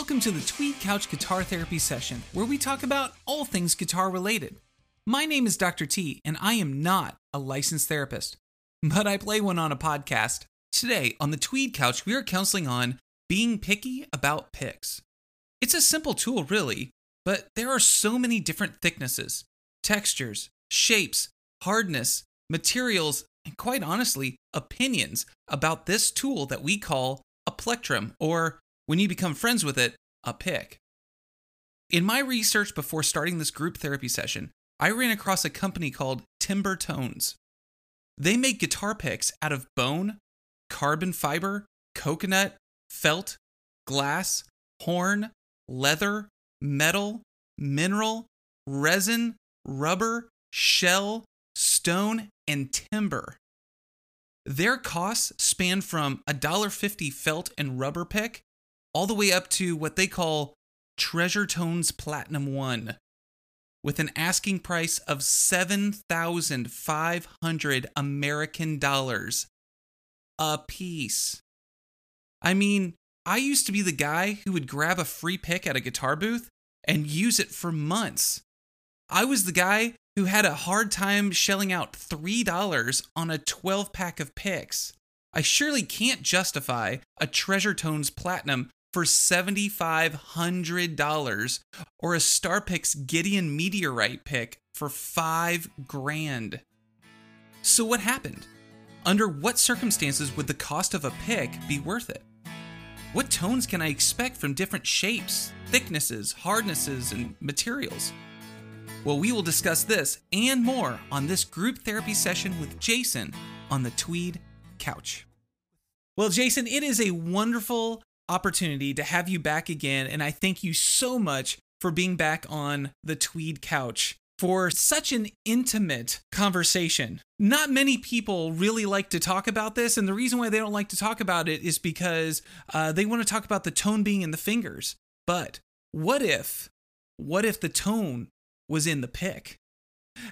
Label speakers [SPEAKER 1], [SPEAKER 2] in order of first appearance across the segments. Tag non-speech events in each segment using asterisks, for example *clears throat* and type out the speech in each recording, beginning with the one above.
[SPEAKER 1] Welcome to the Tweed Couch Guitar Therapy Session, where we talk about all things guitar related. My name is Dr. T, and I am not a licensed therapist, but I play one on a podcast. Today, on the Tweed Couch, we are counseling on being picky about picks. It's a simple tool, really, but there are so many different thicknesses, textures, shapes, hardness, materials, and quite honestly, opinions about this tool that we call a plectrum, or when you become friends with it, a pick. In my research before starting this group therapy session, I ran across a company called Timber Tones. They make guitar picks out of bone, carbon fiber, coconut, felt, glass, horn, leather, metal, mineral, resin, rubber, shell, stone, and timber. Their costs span from $1.50 felt and rubber pick all the way up to what they call Treasure Tones Platinum 1 with an asking price of 7,500 American dollars a piece. I mean, I used to be the guy who would grab a free pick at a guitar booth and use it for months. I was the guy who had a hard time shelling out $3 on a 12 pack of picks. I surely can't justify a Treasure Tones Platinum for $7,500 or a Starpix Gibeon Meteorite pick for 5 grand. So what happened? Under what circumstances would the cost of a pick be worth it? What tones can I expect from different shapes, thicknesses, hardnesses, and materials? Well, we will discuss this and more on this group therapy session with Jason on the Tweed Couch. Well, Jason, it is a wonderful opportunity to have you back again, and I thank you so much for being back on the Tweed Couch for such an intimate conversation. Not many people really like to talk about this, and the reason why they don't like to talk about it is because uh, they want to talk about the tone being in the fingers. But what if, what if the tone was in the pick?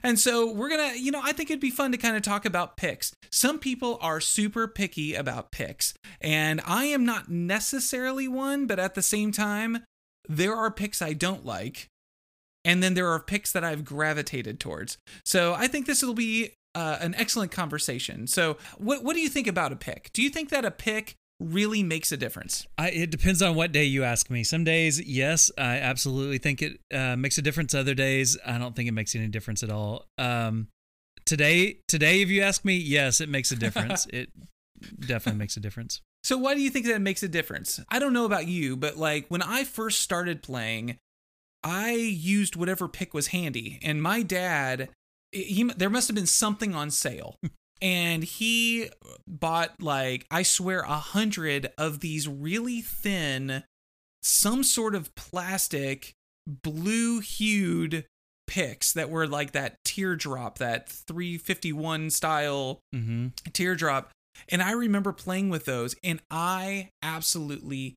[SPEAKER 1] And so we're going to, you know, I think it'd be fun to kind of talk about picks. Some people are super picky about picks, and I am not necessarily one, but at the same time, there are picks I don't like and then there are picks that I've gravitated towards. So I think this will be uh, an excellent conversation. So what what do you think about a pick? Do you think that a pick really makes a difference?
[SPEAKER 2] I, it depends on what day you ask me. Some days, yes, I absolutely think it uh, makes a difference. Other days, I don't think it makes any difference at all. Um, today, today, if you ask me, yes, it makes a *laughs* difference. it definitely makes a difference.
[SPEAKER 1] So why do you think that makes a difference? I don't know about you, but like when I first started playing, I used whatever pick was handy, and my dad, he there must have been something on sale. *laughs* and he bought like I swear a hundred of these really thin, some sort of plastic, blue hued picks that were like that teardrop, that 351 style
[SPEAKER 2] Mm-hmm.
[SPEAKER 1] teardrop. And I remember playing with those, and I absolutely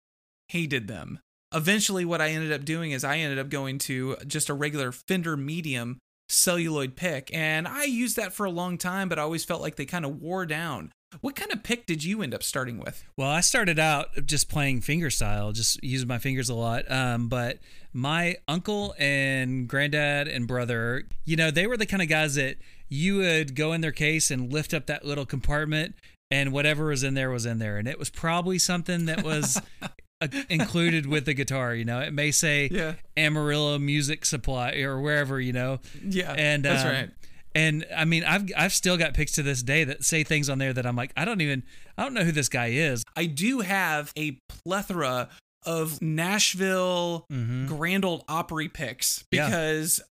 [SPEAKER 1] hated them. Eventually, what I ended up doing is I ended up going to just a regular Fender medium celluloid pick, and I used that for a long time, but I always felt like they kind of wore down. What kind of pick did you end up starting with?
[SPEAKER 2] Well, I started out just playing fingerstyle, just using my fingers a lot. Um, but my uncle and granddad and brother, you know, they were the kind of guys that you would go in their case and lift up that little compartment, and whatever was in there was in there, and it was probably something that was. *laughs* uh, included with the guitar, you know, it may say
[SPEAKER 1] Yeah.
[SPEAKER 2] Amarillo Music Supply or wherever, you know,
[SPEAKER 1] Yeah,
[SPEAKER 2] and
[SPEAKER 1] that's
[SPEAKER 2] um,
[SPEAKER 1] right.
[SPEAKER 2] And I mean, I've I've still got picks to this day that say things on there that I'm like, I don't even I don't know who this guy is.
[SPEAKER 1] I do have a plethora of Nashville
[SPEAKER 2] Mhm.
[SPEAKER 1] Grand Old Opry picks because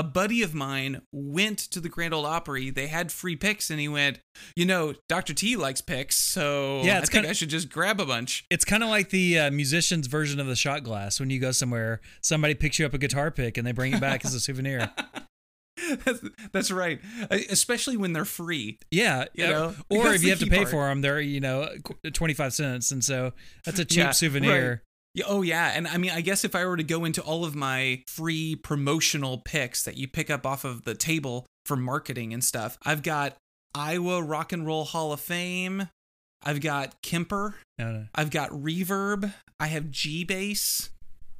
[SPEAKER 1] a buddy of mine went to the Grand Old Opry. They had free picks, and he went, you know, Dr. T likes picks, so
[SPEAKER 2] Yeah,
[SPEAKER 1] I think
[SPEAKER 2] kinda-
[SPEAKER 1] I should just grab a bunch.
[SPEAKER 2] It's kind of like the uh, musician's version of the shot glass. When you go somewhere, somebody picks you up a guitar pick and they bring it back as a souvenir. *laughs*
[SPEAKER 1] that's, that's right, Uh, especially when they're free.
[SPEAKER 2] Yeah,
[SPEAKER 1] You
[SPEAKER 2] yeah.
[SPEAKER 1] know,
[SPEAKER 2] or if you have to pay
[SPEAKER 1] part.
[SPEAKER 2] for them, they're you know twenty five cents, and so that's a cheap
[SPEAKER 1] Yeah,
[SPEAKER 2] souvenir.
[SPEAKER 1] Yeah, oh yeah, and I mean, I guess if I were to go into all of my free promotional picks that you pick up off of the table for marketing and stuff, I've got Iowa Rock and Roll Hall of Fame. I've got Kemper.
[SPEAKER 2] No, no.
[SPEAKER 1] I've got Reverb. I have G Bass.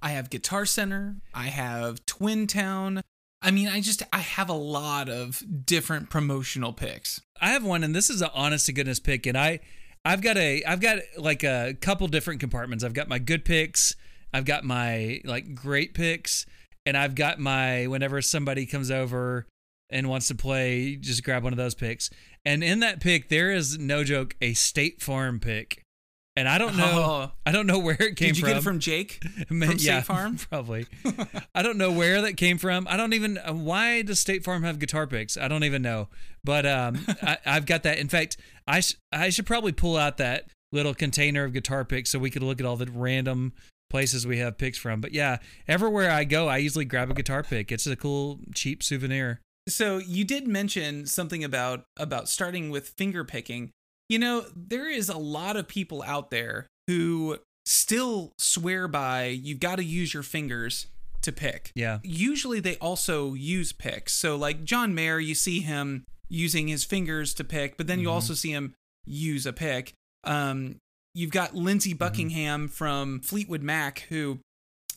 [SPEAKER 1] I have Guitar Center, I have Twin Town. I mean, I just I have a lot of different promotional picks.
[SPEAKER 2] I have one, and this is an honest to goodness pick, and I, I've got a, I've got like a couple different compartments. I've got my good picks, I've got my like great picks, and I've got my whenever somebody comes over and wants to play, just grab one of those picks. And in that pick, there is no joke a State Farm pick. And I don't know,
[SPEAKER 1] Oh.
[SPEAKER 2] I don't know where it came from.
[SPEAKER 1] Did you
[SPEAKER 2] from.
[SPEAKER 1] get it from Jake? *laughs* From State Farm? *laughs*
[SPEAKER 2] Probably. I don't know where that came from. I don't even. uh, Why does State Farm have guitar picks? I don't even know. But um, *laughs* I, I've got that. In fact, I sh- I should probably pull out that little container of guitar picks so we could look at all the random places we have picks from. But yeah, everywhere I go, I usually grab a guitar pick. It's a cool, cheap souvenir.
[SPEAKER 1] So you did mention something about about starting with finger picking. You know, there is a lot of people out there who still swear by you've got to use your fingers to pick.
[SPEAKER 2] Yeah.
[SPEAKER 1] Usually they also use picks. So like John Mayer, you see him using his fingers to pick, but then you
[SPEAKER 2] Mhm.
[SPEAKER 1] also see him use a pick. Um you've got Lindsey Buckingham from Fleetwood Mac who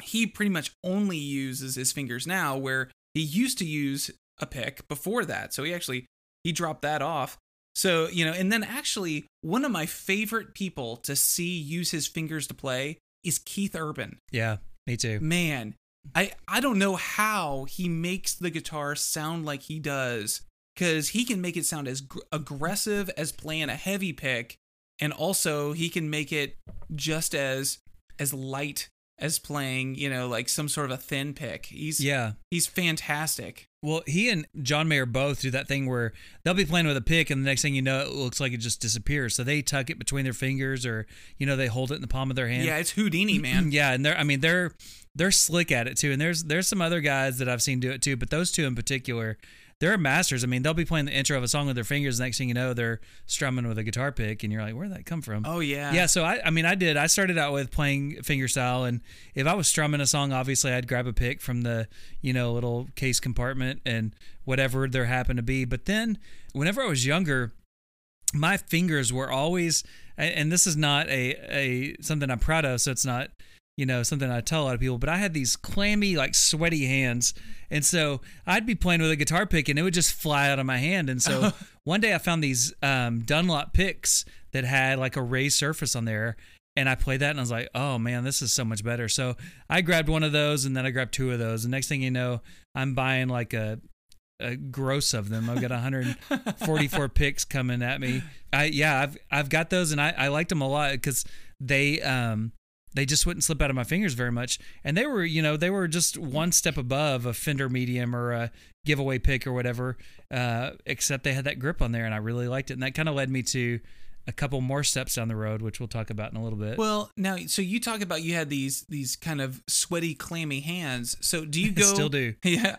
[SPEAKER 1] he pretty much only uses his fingers now where he used to use a pick before that. So he actually he dropped that off. So, you know, and then actually one of my favorite people to see use his fingers to play is Keith Urban.
[SPEAKER 2] Yeah. Me too.
[SPEAKER 1] Man, I I don't know how he makes the guitar sound like he does cuz he can make it sound as gr- aggressive as playing a heavy pick and also he can make it just as as light as playing, you know, like some sort of a thin pick. He's
[SPEAKER 2] Yeah.
[SPEAKER 1] he's fantastic.
[SPEAKER 2] Well, he and John Mayer both do that thing where they'll be playing with a pick, and the next thing you know, it looks like it just disappears. So they tuck it between their fingers, or you know, they hold it in the palm of their hand.
[SPEAKER 1] yeah, it's Houdini, *clears throat* man.
[SPEAKER 2] yeah, and they're I mean they're they're slick at it too. And there's there's some other guys that I've seen do it too, but those two in particular, they're masters. I mean, they'll be playing the intro of a song with their fingers. Next thing you know, they're strumming with a guitar pick, and you're like, where'd that come from?
[SPEAKER 1] Oh yeah.
[SPEAKER 2] Yeah, so I, I mean, I did. I started out with playing fingerstyle, and if I was strumming a song, obviously I'd grab a pick from the, you know, little case compartment and whatever there happened to be. But then, whenever I was younger, my fingers were always, and and this is not a a something I'm proud of, so it's not, you know, something I tell a lot of people. But I had these clammy, like sweaty hands, and so I'd be playing with a guitar pick, and it would just fly out of my hand. And so *laughs* one day I found these um, Dunlop picks that had like a raised surface on there. And I played that and I was like, oh man, this is so much better. So I grabbed one of those and then I grabbed two of those. And next thing you know, I'm buying like a, a gross of them. I've got 144 *laughs* picks coming at me. I yeah, I've I've got those and I, I liked them a lot because they um they just wouldn't slip out of my fingers very much. And they were, you know, they were just one step above a Fender medium or a giveaway pick or whatever. Uh, except they had that grip on there and I really liked it. And that kind of led me to a couple more steps down the road, which we'll talk about in a little bit.
[SPEAKER 1] Well, now, so you talk about you had these these kind of sweaty, clammy hands. So do you *laughs* go?
[SPEAKER 2] still do. *laughs*
[SPEAKER 1] Yeah.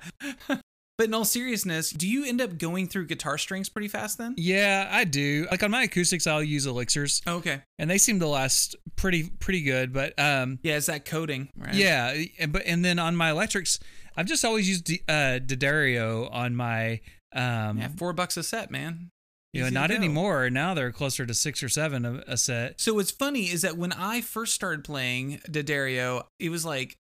[SPEAKER 1] But in all seriousness, do you end up going through guitar strings pretty fast then?
[SPEAKER 2] Yeah, I do. Like on my acoustics, I'll use elixirs,
[SPEAKER 1] Okay.
[SPEAKER 2] and they seem to last pretty pretty good. But um,
[SPEAKER 1] Yeah, it's that coating, right?
[SPEAKER 2] yeah, and but and then on my electrics, I've just always used D- uh, D'Addario on my um,
[SPEAKER 1] Yeah, four bucks a set, man.
[SPEAKER 2] you know, not anymore. Now they're closer to six or seven a, a set.
[SPEAKER 1] So what's funny is that when I first started playing D'Addario, it was like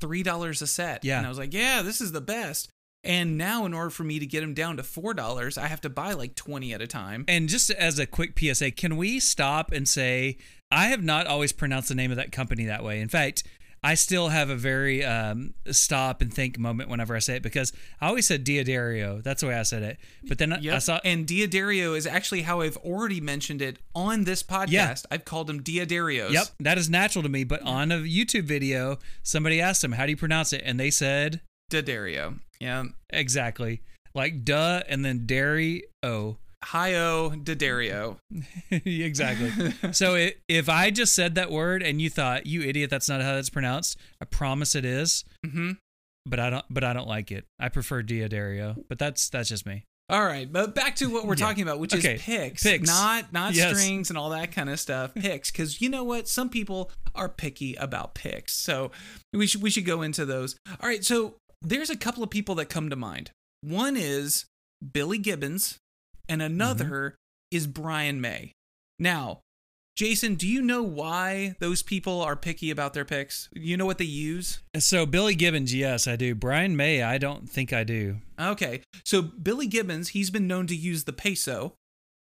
[SPEAKER 1] three dollars a set.
[SPEAKER 2] Yeah.
[SPEAKER 1] and I was like, yeah, this is the best. And now, in order for me to get them down to four dollars, I have to buy like twenty at a time.
[SPEAKER 2] And just as a quick PSA, can we stop and say I have not always pronounced the name of that company that way. In fact, I still have a very um, stop and think moment whenever I say it because I always said Diadario. That's the way I said it. But then I- I saw
[SPEAKER 1] and Diadario is actually how I've already mentioned it on this podcast.
[SPEAKER 2] Yeah.
[SPEAKER 1] I've called them Diadarios.
[SPEAKER 2] Yep, that is natural to me. But on a YouTube video, somebody asked them, "How do you pronounce it?" And they said
[SPEAKER 1] D'Addario. Yeah.
[SPEAKER 2] exactly like "duh" and then "dairy o."
[SPEAKER 1] Hi-O D'Addario. *laughs*
[SPEAKER 2] exactly. so i if I just said that word and you thought, "You idiot, that's not how that's pronounced," I promise it is.
[SPEAKER 1] hmm
[SPEAKER 2] But I don't. But I don't like it. I prefer Diadario. But that's that's just me.
[SPEAKER 1] All right, but back to what we're
[SPEAKER 2] Yeah.
[SPEAKER 1] talking about, which
[SPEAKER 2] Okay,
[SPEAKER 1] is picks,
[SPEAKER 2] picks.
[SPEAKER 1] not not
[SPEAKER 2] Yes.
[SPEAKER 1] strings and all that kind of stuff. Picks, because you know what? Some people are picky about picks, so we should we should go into those. All right, so there's a couple of people that come to mind. One is Billy Gibbons, and another
[SPEAKER 2] Mm-hmm.
[SPEAKER 1] is Brian May. Now, Jason, do you know why those people are picky about their picks? You know what they use?
[SPEAKER 2] So Billy Gibbons, yes, I do. Brian May, I don't think I do.
[SPEAKER 1] Okay. So Billy Gibbons, he's been known to use the peso.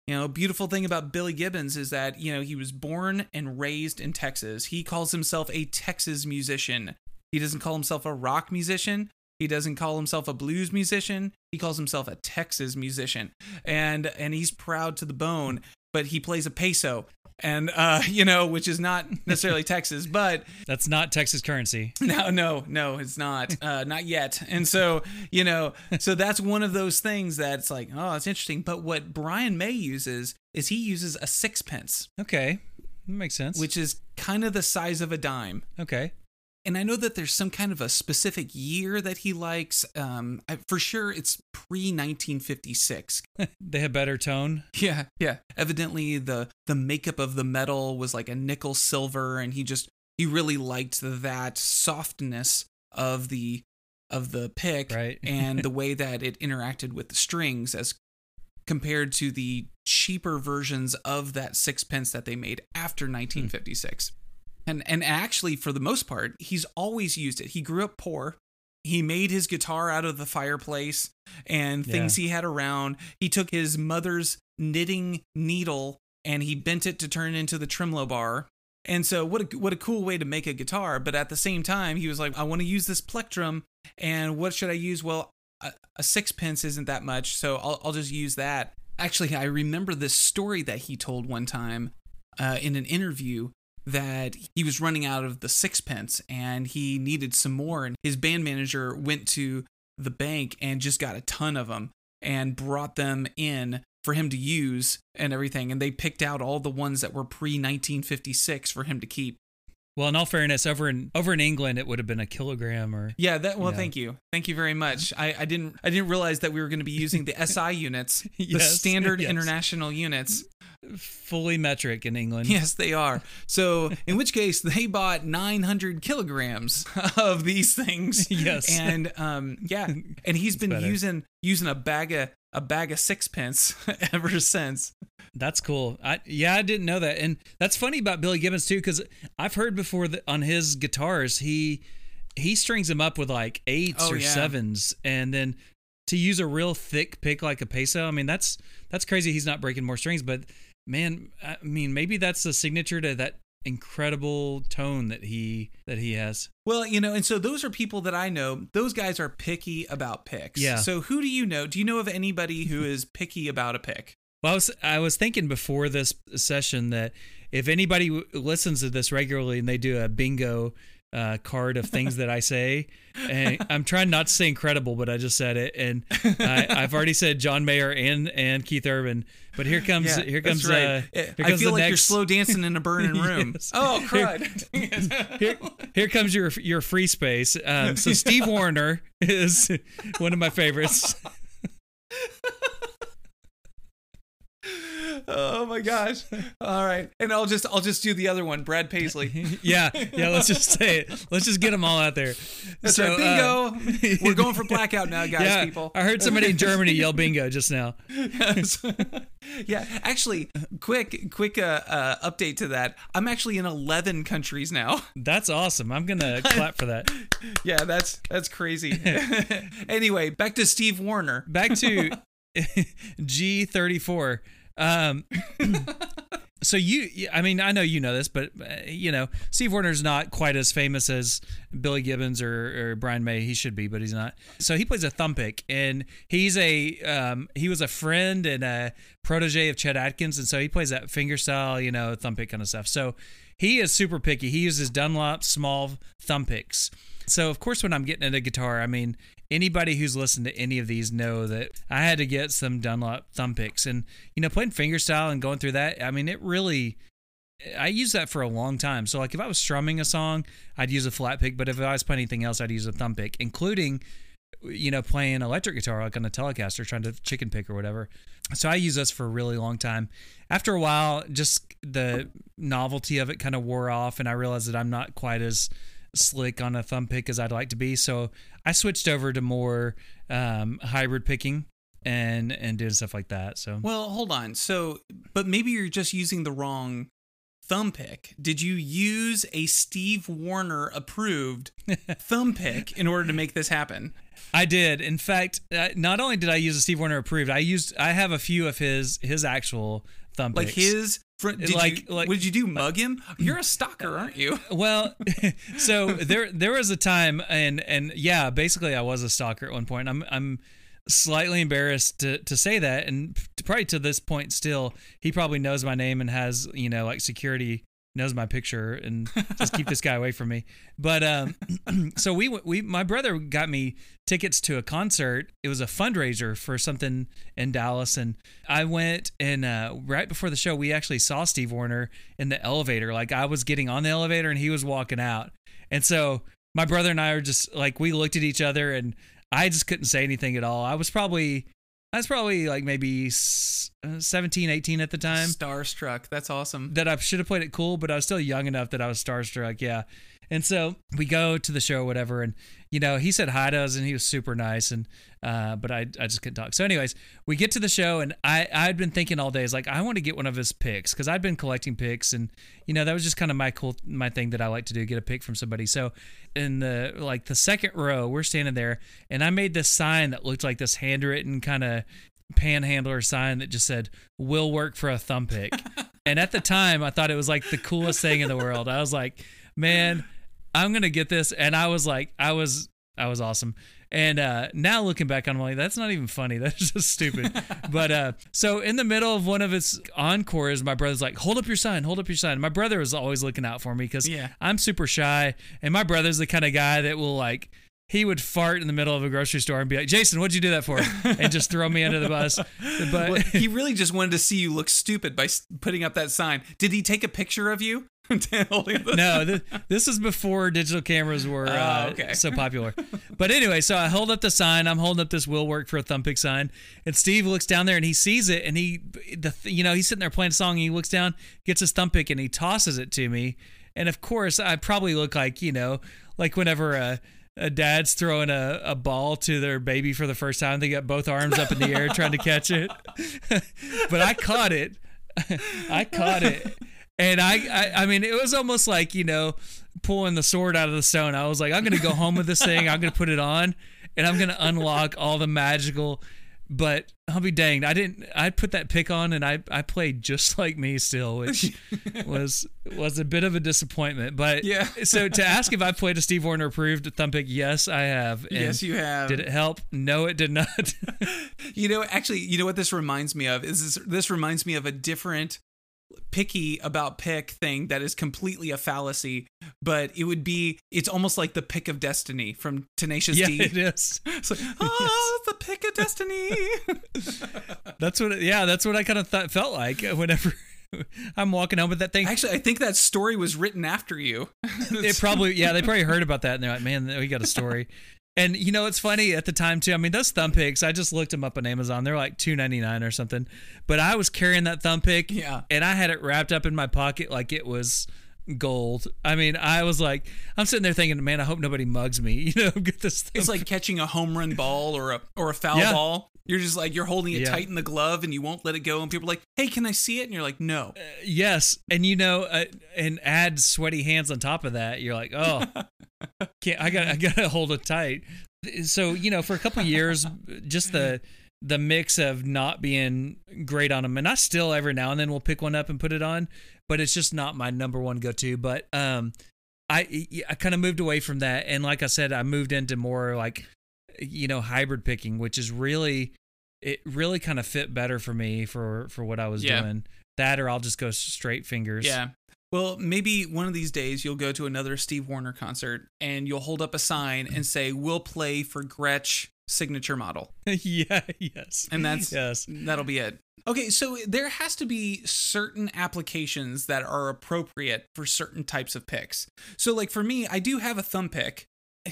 [SPEAKER 1] You know, beautiful thing about Billy Gibbons is that, you know, he was born and raised in Texas. He calls himself a Texas musician. He doesn't call himself a rock musician. He doesn't call himself a blues musician. He calls himself a Texas musician. And and he's proud to the bone, but he plays a peso and uh, you know, which is not necessarily *laughs* Texas, but
[SPEAKER 2] that's not Texas currency.
[SPEAKER 1] No, no, no, it's not, *laughs* uh, not yet. And so, you know, so that's one of those things that's like, oh, it's interesting. But what Brian May uses is he uses a sixpence.
[SPEAKER 2] Okay, that makes sense.
[SPEAKER 1] Which is kind of the size of a dime.
[SPEAKER 2] Okay
[SPEAKER 1] and I know that there's some kind of a specific year that he likes. Um, I, for sure, it's pre 1956. *laughs*
[SPEAKER 2] they have better tone.
[SPEAKER 1] Yeah, yeah. Evidently, the the makeup of the metal was like a nickel silver, and he just he really liked that softness of the of the pick
[SPEAKER 2] right. *laughs*
[SPEAKER 1] and the way that it interacted with the strings as compared to the cheaper versions of that sixpence that they made after 1956. Hmm. And and actually for the most part, he's always used it. He grew up poor. He made his guitar out of the fireplace and things yeah. he had around. He took his mother's knitting needle and he bent it to turn into the tremolo bar. And so what a, what a cool way to make a guitar, but at the same time he was like I want to use this plectrum and what should I use? Well, a, a sixpence isn't that much, so I'll I'll just use that. Actually, I remember this story that he told one time uh, in an interview that he was running out of the sixpence and he needed some more. And his band manager went to the bank and just got a ton of them and brought them in for him to use and everything. And they picked out all the ones that were pre 1956 for him to keep.
[SPEAKER 2] Well, in all fairness, over in over in England, it would have been a kilogram or
[SPEAKER 1] yeah. That well, thank you, thank you very much. I, I didn't I didn't realize that we were going to be using the SI *laughs* units, the standard *laughs* yes. international units
[SPEAKER 2] fully metric in England. *laughs*
[SPEAKER 1] Yes, they are. So, in which case, they bought 900 kilograms of these things. *laughs*
[SPEAKER 2] Yes,
[SPEAKER 1] and um, yeah, and he's *laughs* been better. using using a bag of a bag of sixpence ever since.
[SPEAKER 2] That's cool. I yeah, I didn't know that, and that's funny about Billy Gibbons too, because I've heard before that on his guitars he he strings them up with like eights oh, or yeah. sevens, and then to use a real thick pick like a peso. I mean, that's that's crazy. He's not breaking more strings, but man, I mean, maybe that's the signature to that incredible tone that he that he has.
[SPEAKER 1] Well, you know, and so those are people that I know. Those guys are picky about picks.
[SPEAKER 2] Yeah.
[SPEAKER 1] So who do you know? Do you know of anybody who is picky about a pick?
[SPEAKER 2] Well, I was I was thinking before this session that if anybody listens to this regularly and they do a bingo uh, card of things that I say. And *laughs* I'm trying not to say incredible, but I just said it, and I, have already said John Mayer and and Keith Urban. But here comes yeah, here comes right. uh, here
[SPEAKER 1] I
[SPEAKER 2] comes
[SPEAKER 1] feel like
[SPEAKER 2] next...
[SPEAKER 1] you're slow dancing in a burning *laughs* room. yes. Oh crud!
[SPEAKER 2] Here, *laughs* here, here, comes your your free space. Um, so Steve Wariner is one of my favorites.
[SPEAKER 1] Oh my gosh! All right, and I'll just I'll just do the other one, Brad Paisley. *laughs*
[SPEAKER 2] yeah, yeah. Let's just say it. Let's just get them all out there.
[SPEAKER 1] That's so, right. Bingo. Uh, We're going for blackout now, guys.
[SPEAKER 2] Yeah,
[SPEAKER 1] people.
[SPEAKER 2] I heard somebody in Germany yell bingo just now.
[SPEAKER 1] Yes. *laughs* yeah, actually, quick quick uh, uh, update to that. I'm actually in 11 countries now.
[SPEAKER 2] That's awesome. I'm gonna *laughs* clap for that.
[SPEAKER 1] yeah, that's that's crazy. anyway, back to Steve Wariner.
[SPEAKER 2] Back to G34. Um, *coughs* so you, I mean, I know you know this, but uh, you know, Steve Wariner's not quite as famous as Billy Gibbons or, or, Brian May. He should be, but he's not. So he plays a thumb pick, and he's a um, he was a friend and a protege of Chet Atkins, and so he plays that fingerstyle, you know, thumb pick kind of stuff. So he is super picky. He uses Dunlop small thumb picks. So of course, when I'm getting into guitar, I mean, anybody who's listened to any of these know that I had to get some Dunlop thumb picks, and you know, playing fingerstyle and going through that. I mean, it really. I used that for a long time. So, like, if I was strumming a song, I'd use a flat pick. But if I was playing anything else, I'd use a thumb pick, including, you know, playing electric guitar, like on a Telecaster, trying to chicken pick or whatever. So I use this for a really long time. After a while, just the novelty of it kind of wore off, and I realized that I'm not quite as slick on a thumb pick as I'd like to be. So I switched over to more um, hybrid picking and and doing stuff like that. So
[SPEAKER 1] well, hold on. So, but maybe you're just using the wrong thumb pick, did you use a Steve Wariner approved *laughs* thumb pick in order to make this happen?
[SPEAKER 2] I did. In fact, uh, not only did I use a Steve Wariner approved, I used I have a few of his his actual thumb picks,
[SPEAKER 1] Like
[SPEAKER 2] picks.
[SPEAKER 1] his fr- did
[SPEAKER 2] Like-
[SPEAKER 1] you,
[SPEAKER 2] like-
[SPEAKER 1] what did you do? Uh, mug him? *laughs* You're a stalker, aren't you? *laughs*
[SPEAKER 2] Well, *laughs* so there there was a time and and yeah, basically I was a stalker at one point. I'm I'm slightly embarrassed to to say that and probably to this point still he probably knows my name and has, you know, like security knows my picture and *laughs* just keep this guy away from me. But um *clears throat* so we went- we my brother got me tickets to a concert. It was a fundraiser for something in Dallas and I went and uh right before the show we actually saw Steve Wariner in the elevator. Like I was getting on the elevator and he was walking out. And so my brother and I are just like we looked at each other and I just couldn't say anything at all. I was probably I was probably like maybe uh, 17, 18 at the time
[SPEAKER 1] Starstruck. That's awesome.
[SPEAKER 2] that I should have played it cool, but I was still young enough that I was starstruck. Yeah. And so we go to the show, whatever, and you know he said hi to us, and he was super nice, and uh, but I I just couldn't talk. So, anyways, we get to the show, and I I'd been thinking all day, is like I want to get one of his picks because I'd been collecting picks, and you know that was just kind of my cool my thing that I like to do, get a pick from somebody. So, in the like the second row, we're standing there, and I made this sign that looked like this handwritten kind of panhandler sign that just said "Will work for a thumb pick." *laughs* and at the time, I thought it was like the coolest thing in the world. I was like, man, I'm gonna get this, and I was like, I was, I was awesome. And uh, now looking back on, it, like, that's not even funny. *laughs* That's just stupid. *laughs* but uh, so in the middle of one of its encores, my brother's like, hold up your sign, hold up your sign. My brother was always looking out for me because
[SPEAKER 1] Yeah.
[SPEAKER 2] I'm super shy, and my brother's the kind of guy that will like. He would fart in the middle of a grocery store and be like, "Jason, what'd you do that for?" *laughs* and just throw me under the bus. But
[SPEAKER 1] Well, he really just wanted to see you look stupid by putting up that sign. Did he take a picture of you? Holding up the-
[SPEAKER 2] no, *laughs* th- this is before digital cameras were uh,
[SPEAKER 1] Oh, okay.
[SPEAKER 2] so popular. But anyway, so I hold up the sign. I'm holding up this "Will work for a thumb pick" sign, and Steve looks down there and he sees it, and he, the you know, he's sitting there playing a song. And he looks down, gets his thumb pick, and he tosses it to me. And of course, I probably look like you know, like whenever a, a dad's throwing a, a ball to their baby for the first time, they got both arms up in the air trying to catch it. *laughs* but I caught it. *laughs* I caught it. And I, I, I mean, it was almost like you know, pulling the sword out of the stone. I was like, I'm gonna go home with this thing. I'm gonna put it on, and I'm gonna unlock all the magical. But I'll be danged. I didn't. I put that pick on, and I, I played just like me still, which *laughs* was was a bit of a disappointment. But
[SPEAKER 1] Yeah.
[SPEAKER 2] so to ask if I played a Steve Wariner approved thumb pick, yes, I have. And
[SPEAKER 1] Yes, you have.
[SPEAKER 2] Did it help? No, it did not. *laughs*
[SPEAKER 1] You know, actually, you know what this reminds me of is this, this reminds me of a different picky about pick thing that is completely a fallacy, but it would be it's almost like the pick of destiny from Tenacious
[SPEAKER 2] yeah,
[SPEAKER 1] D.
[SPEAKER 2] it is. *laughs* *laughs*
[SPEAKER 1] Oh, it's like, oh, the pick of destiny. *laughs*
[SPEAKER 2] That's what. It, yeah, that's what I kind of thought felt like whenever I'm walking home with that thing.
[SPEAKER 1] Actually, I think that story was written after you.
[SPEAKER 2] It probably yeah they probably heard about that and they're like man we got a story and you know it's funny at the time too i mean those thumb picks i just looked them up on amazon they're like 2.99 or something but i was carrying that thumb pick
[SPEAKER 1] Yeah.
[SPEAKER 2] and i had it wrapped up in my pocket like it was gold i mean i was like i'm sitting there thinking man i hope nobody mugs me *laughs* you know get this thumb
[SPEAKER 1] It's like catching a home run ball or a or a foul
[SPEAKER 2] Yeah.
[SPEAKER 1] ball. You're just like you're holding it
[SPEAKER 2] Yeah.
[SPEAKER 1] tight in the glove and you won't let it go. And people are like, "Hey, can I see it?" And you're like, "No."
[SPEAKER 2] Yes, and you know, uh, and add sweaty hands on top of that, you're like, oh, *laughs* can't I got I got to hold it tight. So you know, for a couple years, just the the mix of not being great on them, and I still every now and then will pick one up and put it on, but it's just not my number one go to. But um, I I kind of moved away from that, and like I said, I moved into more like you know hybrid picking, which is really it really kind of fit better for me for for what I was
[SPEAKER 1] Yeah.
[SPEAKER 2] doing. That or I'll just go straight fingers.
[SPEAKER 1] Yeah. Well, maybe one of these days you'll go to another Steve Wariner concert and you'll hold up a sign and say, "We'll play for Gretsch signature model," *laughs*
[SPEAKER 2] yeah. Yes.
[SPEAKER 1] and that's
[SPEAKER 2] yes.
[SPEAKER 1] that'll be it. Okay, so there has to be certain applications that are appropriate for certain types of picks. So, like for me, I do have a thumb pick.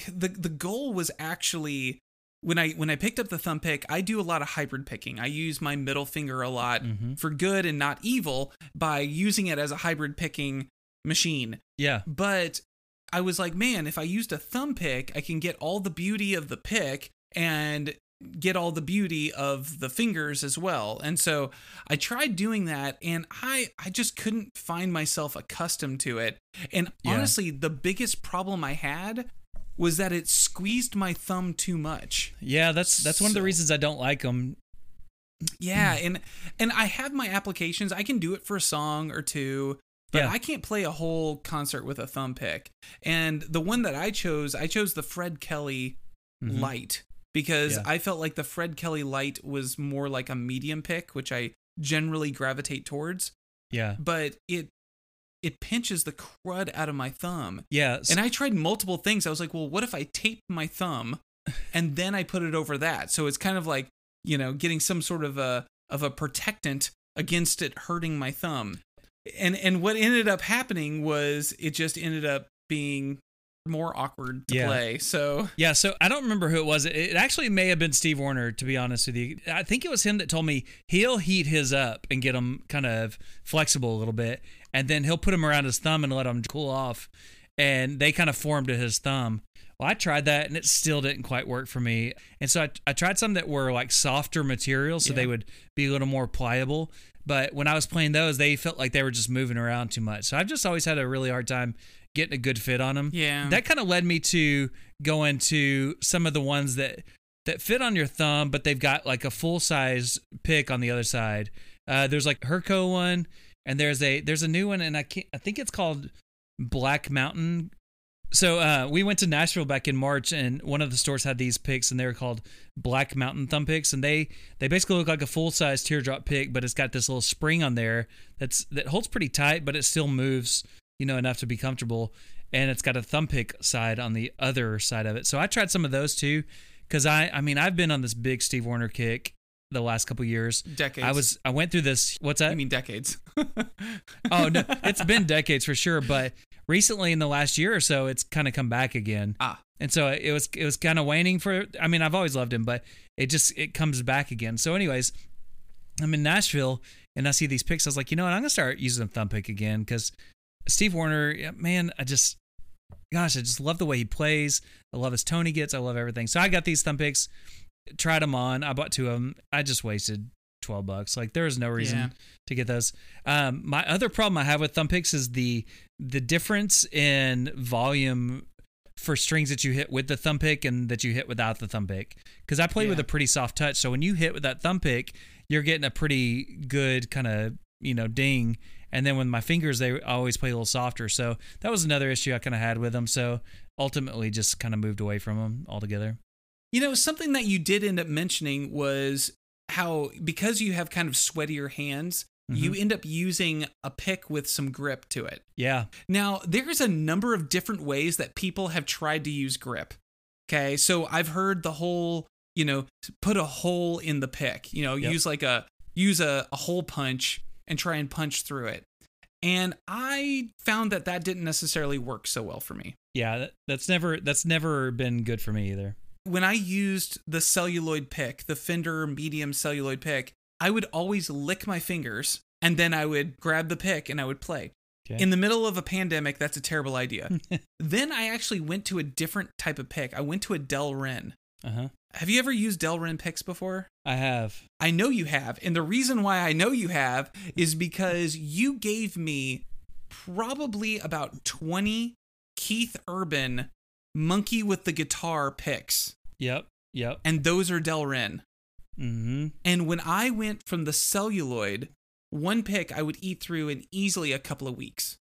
[SPEAKER 1] The The goal was actually when I when I picked up the thumb pick, I do a lot of hybrid picking. I use my middle finger a lot
[SPEAKER 2] Mhm.
[SPEAKER 1] for good and not evil by using it as a hybrid picking machine.
[SPEAKER 2] Yeah.
[SPEAKER 1] But I was like, man, if I used a thumb pick, I can get all the beauty of the pick and get all the beauty of the fingers as well. And so I tried doing that and I I just couldn't find myself accustomed to it. And
[SPEAKER 2] Yeah.
[SPEAKER 1] honestly, the biggest problem I had was that it squeezed my thumb too much.
[SPEAKER 2] Yeah, that's that's one of the reasons I don't like them.
[SPEAKER 1] Yeah, and and I have my applications. I can do it for a song or two, but
[SPEAKER 2] Yeah.
[SPEAKER 1] I can't play a whole concert with a thumb pick. And the one that I chose, I chose the Fred Kelly
[SPEAKER 2] Mhm.
[SPEAKER 1] Light because
[SPEAKER 2] Yeah.
[SPEAKER 1] I felt like the Fred Kelly Light was more like a medium pick, which I generally gravitate towards,
[SPEAKER 2] Yeah,
[SPEAKER 1] but it it pinches the crud out of my thumb.
[SPEAKER 2] yeah, s-
[SPEAKER 1] And I tried multiple things. I was like, well, what if I tape my thumb and then I put it over that? So it's kind of like, you know, getting some sort of a of a protectant against it hurting my thumb. And and what ended up happening was it just ended up being more awkward to
[SPEAKER 2] Yeah.
[SPEAKER 1] play. So
[SPEAKER 2] Yeah, so I don't remember who it was. It it actually may have been Steve Wariner, to be honest with you. I think it was him that told me he'll heat his up and get him kind of flexible a little bit, and then he'll put him around his thumb and let him cool off, and they kind of form to his thumb. Well, I tried that and it still didn't quite work for me. And so I, I tried some that were like softer materials so
[SPEAKER 1] Yeah.
[SPEAKER 2] they would be a little more pliable. But when I was playing those, they felt like they were just moving around too much. So I've just always had a really hard time getting a good fit on them
[SPEAKER 1] yeah.
[SPEAKER 2] that kind of led me to go into some of the ones that that fit on your thumb, but they've got like a full size pick on the other side. Uh, there's like Herco one, and there's a there's a new one, and I can't I think it's called Black Mountain. So uh, we went to Nashville back in March, and one of the stores had these picks, and they were called Black Mountain thumb picks, and they they basically look like a full size teardrop pick, but it's got this little spring on there that's that holds pretty tight, but it still moves, you know, enough to be comfortable, and it's got a thumb pick side on the other side of it. So I tried some of those too, because I I mean I've been on this big Steve Wariner kick the last couple years.
[SPEAKER 1] decades.
[SPEAKER 2] I was I went through this. What's that?
[SPEAKER 1] I mean decades. *laughs*
[SPEAKER 2] oh no, it's been decades for sure, but recently in the last year or so, it's kind of come back again.
[SPEAKER 1] ah.
[SPEAKER 2] And so it was it was kind of waning for. I mean, I've always loved him, but it just it comes back again. So, anyways, I'm in Nashville and I see these picks. I was like, you know what? I'm gonna start using a thumb pick again because Steve Wariner, man, I just, gosh, I just love the way he plays. I love his tone he gets. I love everything. So I got these thumb picks, tried them on. I bought two of them. I just wasted twelve bucks. Like there is no reason
[SPEAKER 1] Yeah.
[SPEAKER 2] to get those. Um, my other problem I have with thumb picks is the the difference in volume for strings that you hit with the thumb pick and that you hit without the thumb pick. Because I play with a pretty soft touch, so when you hit with that thumb pick, you're getting a pretty good kind of you know ding. And then with my fingers, they always play a little softer. So that was another issue I kind of had with them. So ultimately, just kind of moved away from them altogether.
[SPEAKER 1] You know, something that you did end up mentioning was how because you have kind of sweatier hands, you
[SPEAKER 2] Mm-hmm.
[SPEAKER 1] end up using a pick with some grip to it.
[SPEAKER 2] Yeah,
[SPEAKER 1] Now, there's a number of different ways that people have tried to use grip. Okay, so I've heard the whole, you know, put a hole in the pick, you know,
[SPEAKER 2] Yep.
[SPEAKER 1] use like a use a, a hole punch and try and punch through it. And I found that that didn't necessarily work so well for me.
[SPEAKER 2] yeah, that's never that's never been good for me either.
[SPEAKER 1] when I used the celluloid pick, the Fender medium celluloid pick, I would always lick my fingers and then I would grab the pick and I would play.
[SPEAKER 2] Okay.
[SPEAKER 1] In the middle of a pandemic, that's a terrible idea. *laughs* then I actually went to a different type of pick. I went to a Delrin.
[SPEAKER 2] Uh huh.
[SPEAKER 1] Have you ever used Delrin picks before?
[SPEAKER 2] I have.
[SPEAKER 1] I know you have. And the reason why I know you have is because you gave me probably about 20 Keith Urban monkey with the guitar picks.
[SPEAKER 2] Yep. Yep.
[SPEAKER 1] And those are Delrin.
[SPEAKER 2] Mm-hmm.
[SPEAKER 1] And when I went from the celluloid, one pick I would eat through in easily a couple of weeks.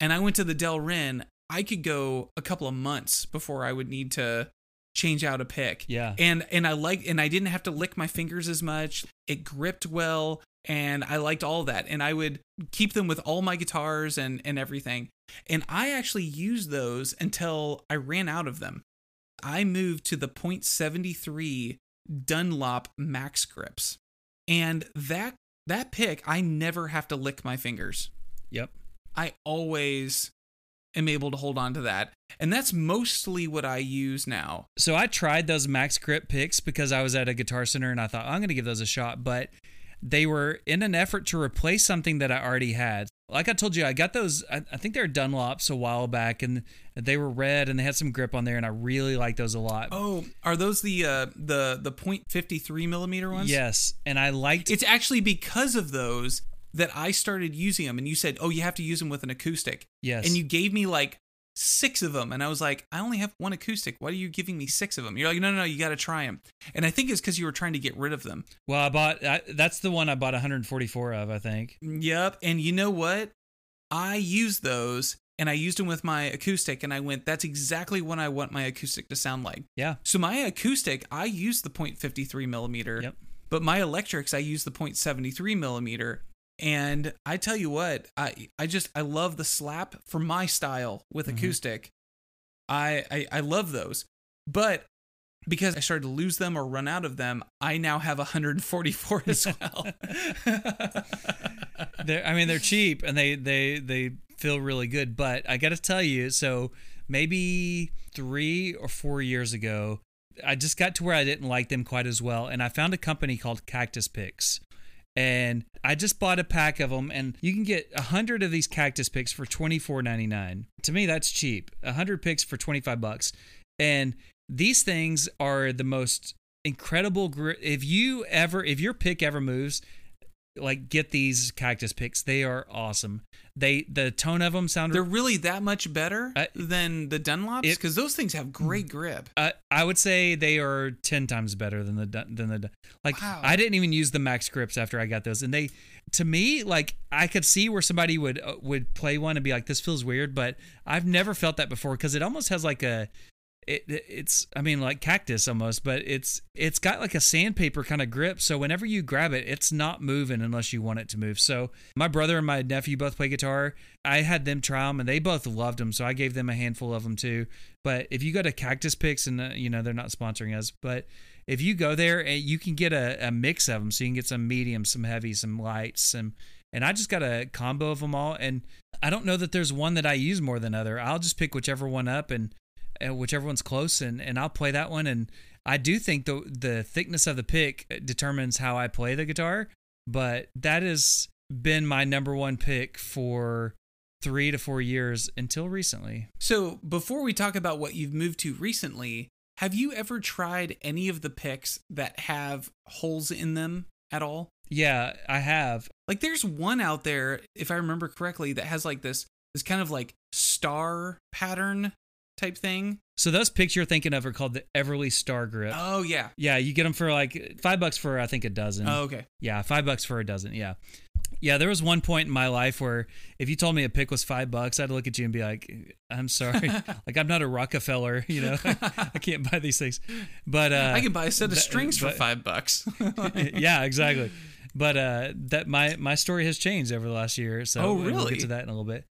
[SPEAKER 1] And I went to the Delrin, I could go a couple of months before I would need to change out a pick.
[SPEAKER 2] Yeah.
[SPEAKER 1] And and I like and I didn't have to lick my fingers as much. It gripped well and I liked all that. And I would keep them with all my guitars and and everything. And I actually used those until I ran out of them. I moved to the .73 Dunlop Max grips. And that that pick, I never have to lick my fingers.
[SPEAKER 2] Yep.
[SPEAKER 1] I always am able to hold on to that. And that's mostly what I use now.
[SPEAKER 2] So I tried those max grip picks because I was at a guitar center and I thought I'm going to give those a shot, but they were in an effort to replace something that I already had. Like I told you, I got those. I, I think they're Dunlops a while back, and they were red and they had some grip on there, and I really like those a lot.
[SPEAKER 1] Oh, are those the uh, the the .53 millimeter ones?
[SPEAKER 2] Yes, and I liked.
[SPEAKER 1] It's actually because of those that I started using them, and you said, "Oh, you have to use them with an acoustic."
[SPEAKER 2] Yes,
[SPEAKER 1] and you gave me like six of them, and I was like, "I only have one acoustic. Why are you giving me six of them?" You're like, "No, no, no, you got to try them." And I think it's because you were trying to get rid of them.
[SPEAKER 2] Well, I bought. I, that's the one I bought 144 of, I think.
[SPEAKER 1] Yep, and you know what? I used those and I used them with my acoustic and I went, that's exactly what I want my acoustic to sound like.
[SPEAKER 2] Yeah.
[SPEAKER 1] So my acoustic, I use the 0.53 millimeter.
[SPEAKER 2] Yep.
[SPEAKER 1] But my electrics, I use the 0.73 millimeter. And I tell you what, I I just I love the slap for my style with
[SPEAKER 2] Mhm.
[SPEAKER 1] acoustic. I, I I love those. But because I started to lose them or run out of them, I now have 144 as *laughs* well. *laughs*
[SPEAKER 2] they're, I mean, they're cheap and they they they feel really good. But I got to tell you, so maybe three or four years ago, I just got to where I didn't like them quite as well, and I found a company called Cactus Picks. And I just bought a pack of them, and you can get hundred of these cactus picks for twenty four ninety nine. To me, that's cheap. Hundred picks for twenty five bucks, and these things are the most incredible. Gri- if you ever, if your pick ever moves, like get these cactus picks. They are awesome. They the tone of them sound.
[SPEAKER 1] They're really that much better
[SPEAKER 2] Uh,
[SPEAKER 1] than the Dunlops because those things have great grip.
[SPEAKER 2] uh, I would say they are ten times better than the than the like.
[SPEAKER 1] Wow.
[SPEAKER 2] I didn't even use the max grips after I got those, and they to me like I could see where somebody would uh, would play one and be like, "This feels weird," but I've never felt that before because it almost has like a. It, it's I mean like cactus almost, but it's it's got like a sandpaper kind of grip. So whenever you grab it, it's not moving unless you want it to move. So my brother and my nephew both play guitar. I had them try them and they both loved them. So I gave them a handful of them too. But if you go to Cactus Picks and uh, you know they're not sponsoring us, but if you go there, eh, you can get a, a mix of them. So you can get some medium, some heavy, some lights, some. And I just got a combo of them all. And I don't know that there's one that I use more than other. I'll just pick whichever one up and Uh, whichever one's close, and and I'll play that one. And I do think the the thickness of the pick determines how I play the guitar. But that has been my number one pick for three to four years until recently.
[SPEAKER 1] So before we talk about what you've moved to recently, have you ever tried any of the picks that have holes in them at all?
[SPEAKER 2] Yeah, I have.
[SPEAKER 1] Like there's one out there, if I remember correctly, that has like this this kind of like star pattern type thing.
[SPEAKER 2] So those picks you're thinking of are called the Everly Star Grip.
[SPEAKER 1] Oh yeah.
[SPEAKER 2] yeah, you get them for like five bucks for I think a dozen.
[SPEAKER 1] Oh, okay.
[SPEAKER 2] Yeah, five bucks for a dozen. Yeah. Yeah, there was one point in my life where if you told me a pick was five bucks, I'd look at you and be like, I'm sorry. *laughs* like, I'm not a Rockefeller, you know, *laughs* I can't buy these things. But uh,
[SPEAKER 1] I can buy a set of
[SPEAKER 2] that-
[SPEAKER 1] strings for five bucks. *laughs*
[SPEAKER 2] yeah, exactly. But uh, that my my story has changed over the last year. So
[SPEAKER 1] Oh,
[SPEAKER 2] and We'll
[SPEAKER 1] really?
[SPEAKER 2] get to that in a little bit.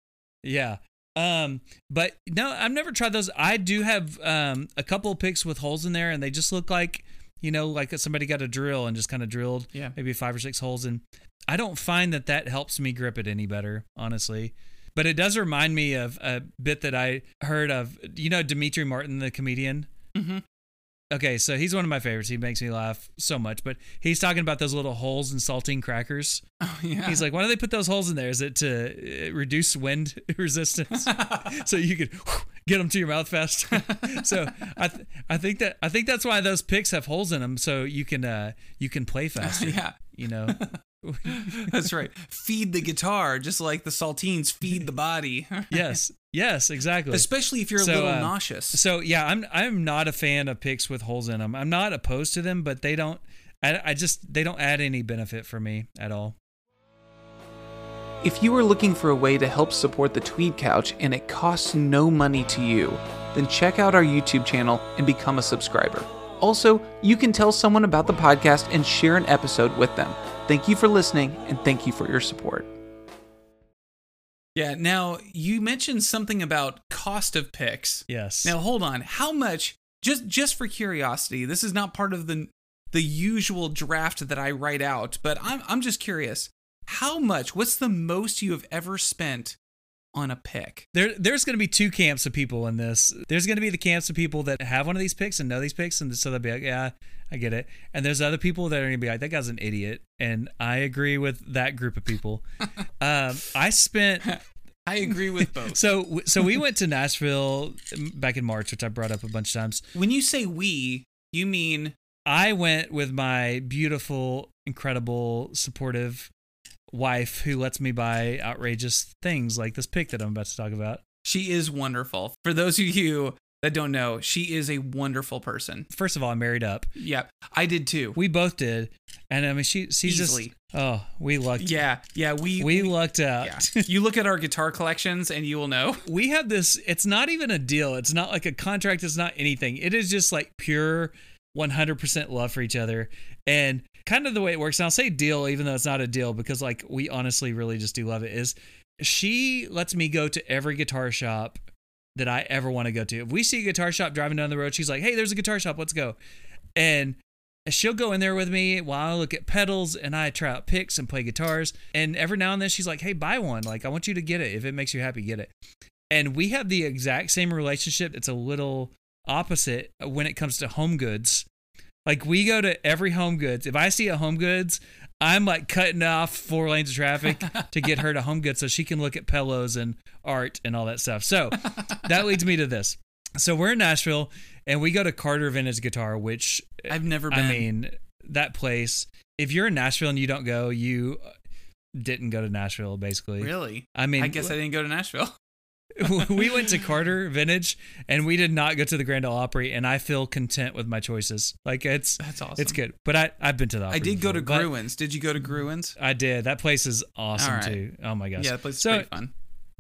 [SPEAKER 2] Yeah. Um, but no, I've never tried those. I do have um a couple of picks with holes in there, and they just look like you know like somebody got a drill and just kind of drilled
[SPEAKER 1] Yeah.
[SPEAKER 2] maybe five or six holes And I don't find that that helps me grip it any better, honestly. But it does remind me of a bit that I heard of. You know, Demetri Martin, the comedian.
[SPEAKER 1] Mhm.
[SPEAKER 2] Okay, so he's one of my favorites. He makes me laugh so much. But he's talking about those little holes in saltine crackers. *laughs*
[SPEAKER 1] oh yeah.
[SPEAKER 2] He's like, why do they put those holes in there? Is it to uh, reduce wind *laughs* resistance, *laughs* so you could get them to your mouth faster? so I, th- I think that I think that's why those picks have holes in them, so you can uh, you can play faster.
[SPEAKER 1] yeah.
[SPEAKER 2] You know.
[SPEAKER 1] That's right. Feed the guitar just like the saltines feed the body.
[SPEAKER 2] yes. Yes. Exactly.
[SPEAKER 1] Especially if you're a little
[SPEAKER 2] uh,
[SPEAKER 1] nauseous.
[SPEAKER 2] So yeah, I'm I'm not a fan of picks with holes in them. I'm not opposed to them, but they don't. I, I just they don't add any benefit for me at all.
[SPEAKER 1] If you are looking for a way to help support the Tweed Couch and it costs no money to you, then check out our YouTube channel and become a subscriber. Also, you can tell someone about the podcast and share an episode with them. Thank you for listening and thank you for your support. Yeah, now you mentioned something about cost of picks.
[SPEAKER 2] Yes.
[SPEAKER 1] Now hold on. How much just just for curiosity, this is not part of the the usual draft that I write out, but I'm I'm just curious. How much? What's the most you have ever spent on a pick?
[SPEAKER 2] There, there's going to be two camps of people in this. There's going to be the camps of people that have one of these picks and know these picks, and so they'll be like, "Yeah, I get it." And there's other people that are going to be like, "That guy's an idiot," and I agree with that group of people. *laughs* um, I spent
[SPEAKER 1] I agree with both. *laughs*
[SPEAKER 2] so so we went to Nashville back in March, which I brought up a bunch of times.
[SPEAKER 1] when you say we, you mean
[SPEAKER 2] I went with my beautiful, incredible, supportive wife who lets me buy outrageous things like this pick that I'm about to talk about.
[SPEAKER 1] she is wonderful. For those of you that don't know, she is a wonderful person.
[SPEAKER 2] First of all, I married up.
[SPEAKER 1] Yep, I did too.
[SPEAKER 2] We both did, and I mean, she she's
[SPEAKER 1] Easily.
[SPEAKER 2] just oh, we lucked.
[SPEAKER 1] yeah, yeah, we
[SPEAKER 2] we lucked out.
[SPEAKER 1] yeah. you look at our guitar collections and you will know. *laughs*
[SPEAKER 2] we have this it's not even a deal it's not like a contract it's not anything it is just like pure 100% love for each other and kind of the way it works and i'll say deal even though it's not a deal because like we honestly really just do love it is she lets me go to every guitar shop that i ever want to go to if we see a guitar shop driving down the road she's like hey there's a guitar shop let's go and she'll go in there with me while I look at pedals and I try out picks and play guitars. And every now and then she's like, "Hey, buy one. Like, I want you to get it. If it makes you happy, get it." And we have the exact same relationship. It's a little opposite when it comes to home goods. Like we go to every home goods. If I see a home goods, I'm like cutting off four lanes of traffic *laughs* to get her to home goods so she can look at pillows and art and all that stuff. So that leads me to this. So we're in Nashville and we go to Carter Vintage Guitar, which uh,
[SPEAKER 1] I've never been.
[SPEAKER 2] I mean, that place. If you're in Nashville and you don't go, you uh, didn't go to Nashville, basically.
[SPEAKER 1] really?
[SPEAKER 2] I mean,
[SPEAKER 1] I guess I didn't go to Nashville. *laughs*
[SPEAKER 2] we went to Carter Vintage and we did not go to the Grand Ole Opry, and I feel content with my choices. Like it's
[SPEAKER 1] That's awesome.
[SPEAKER 2] it's good. But I I've been to the Opry
[SPEAKER 1] I did go to
[SPEAKER 2] before, but
[SPEAKER 1] Gruhn's. Did you go to Gruhn's?
[SPEAKER 2] I did. That place is awesome
[SPEAKER 1] All right.
[SPEAKER 2] too. Oh my gosh.
[SPEAKER 1] Yeah, that place is
[SPEAKER 2] So-
[SPEAKER 1] pretty fun.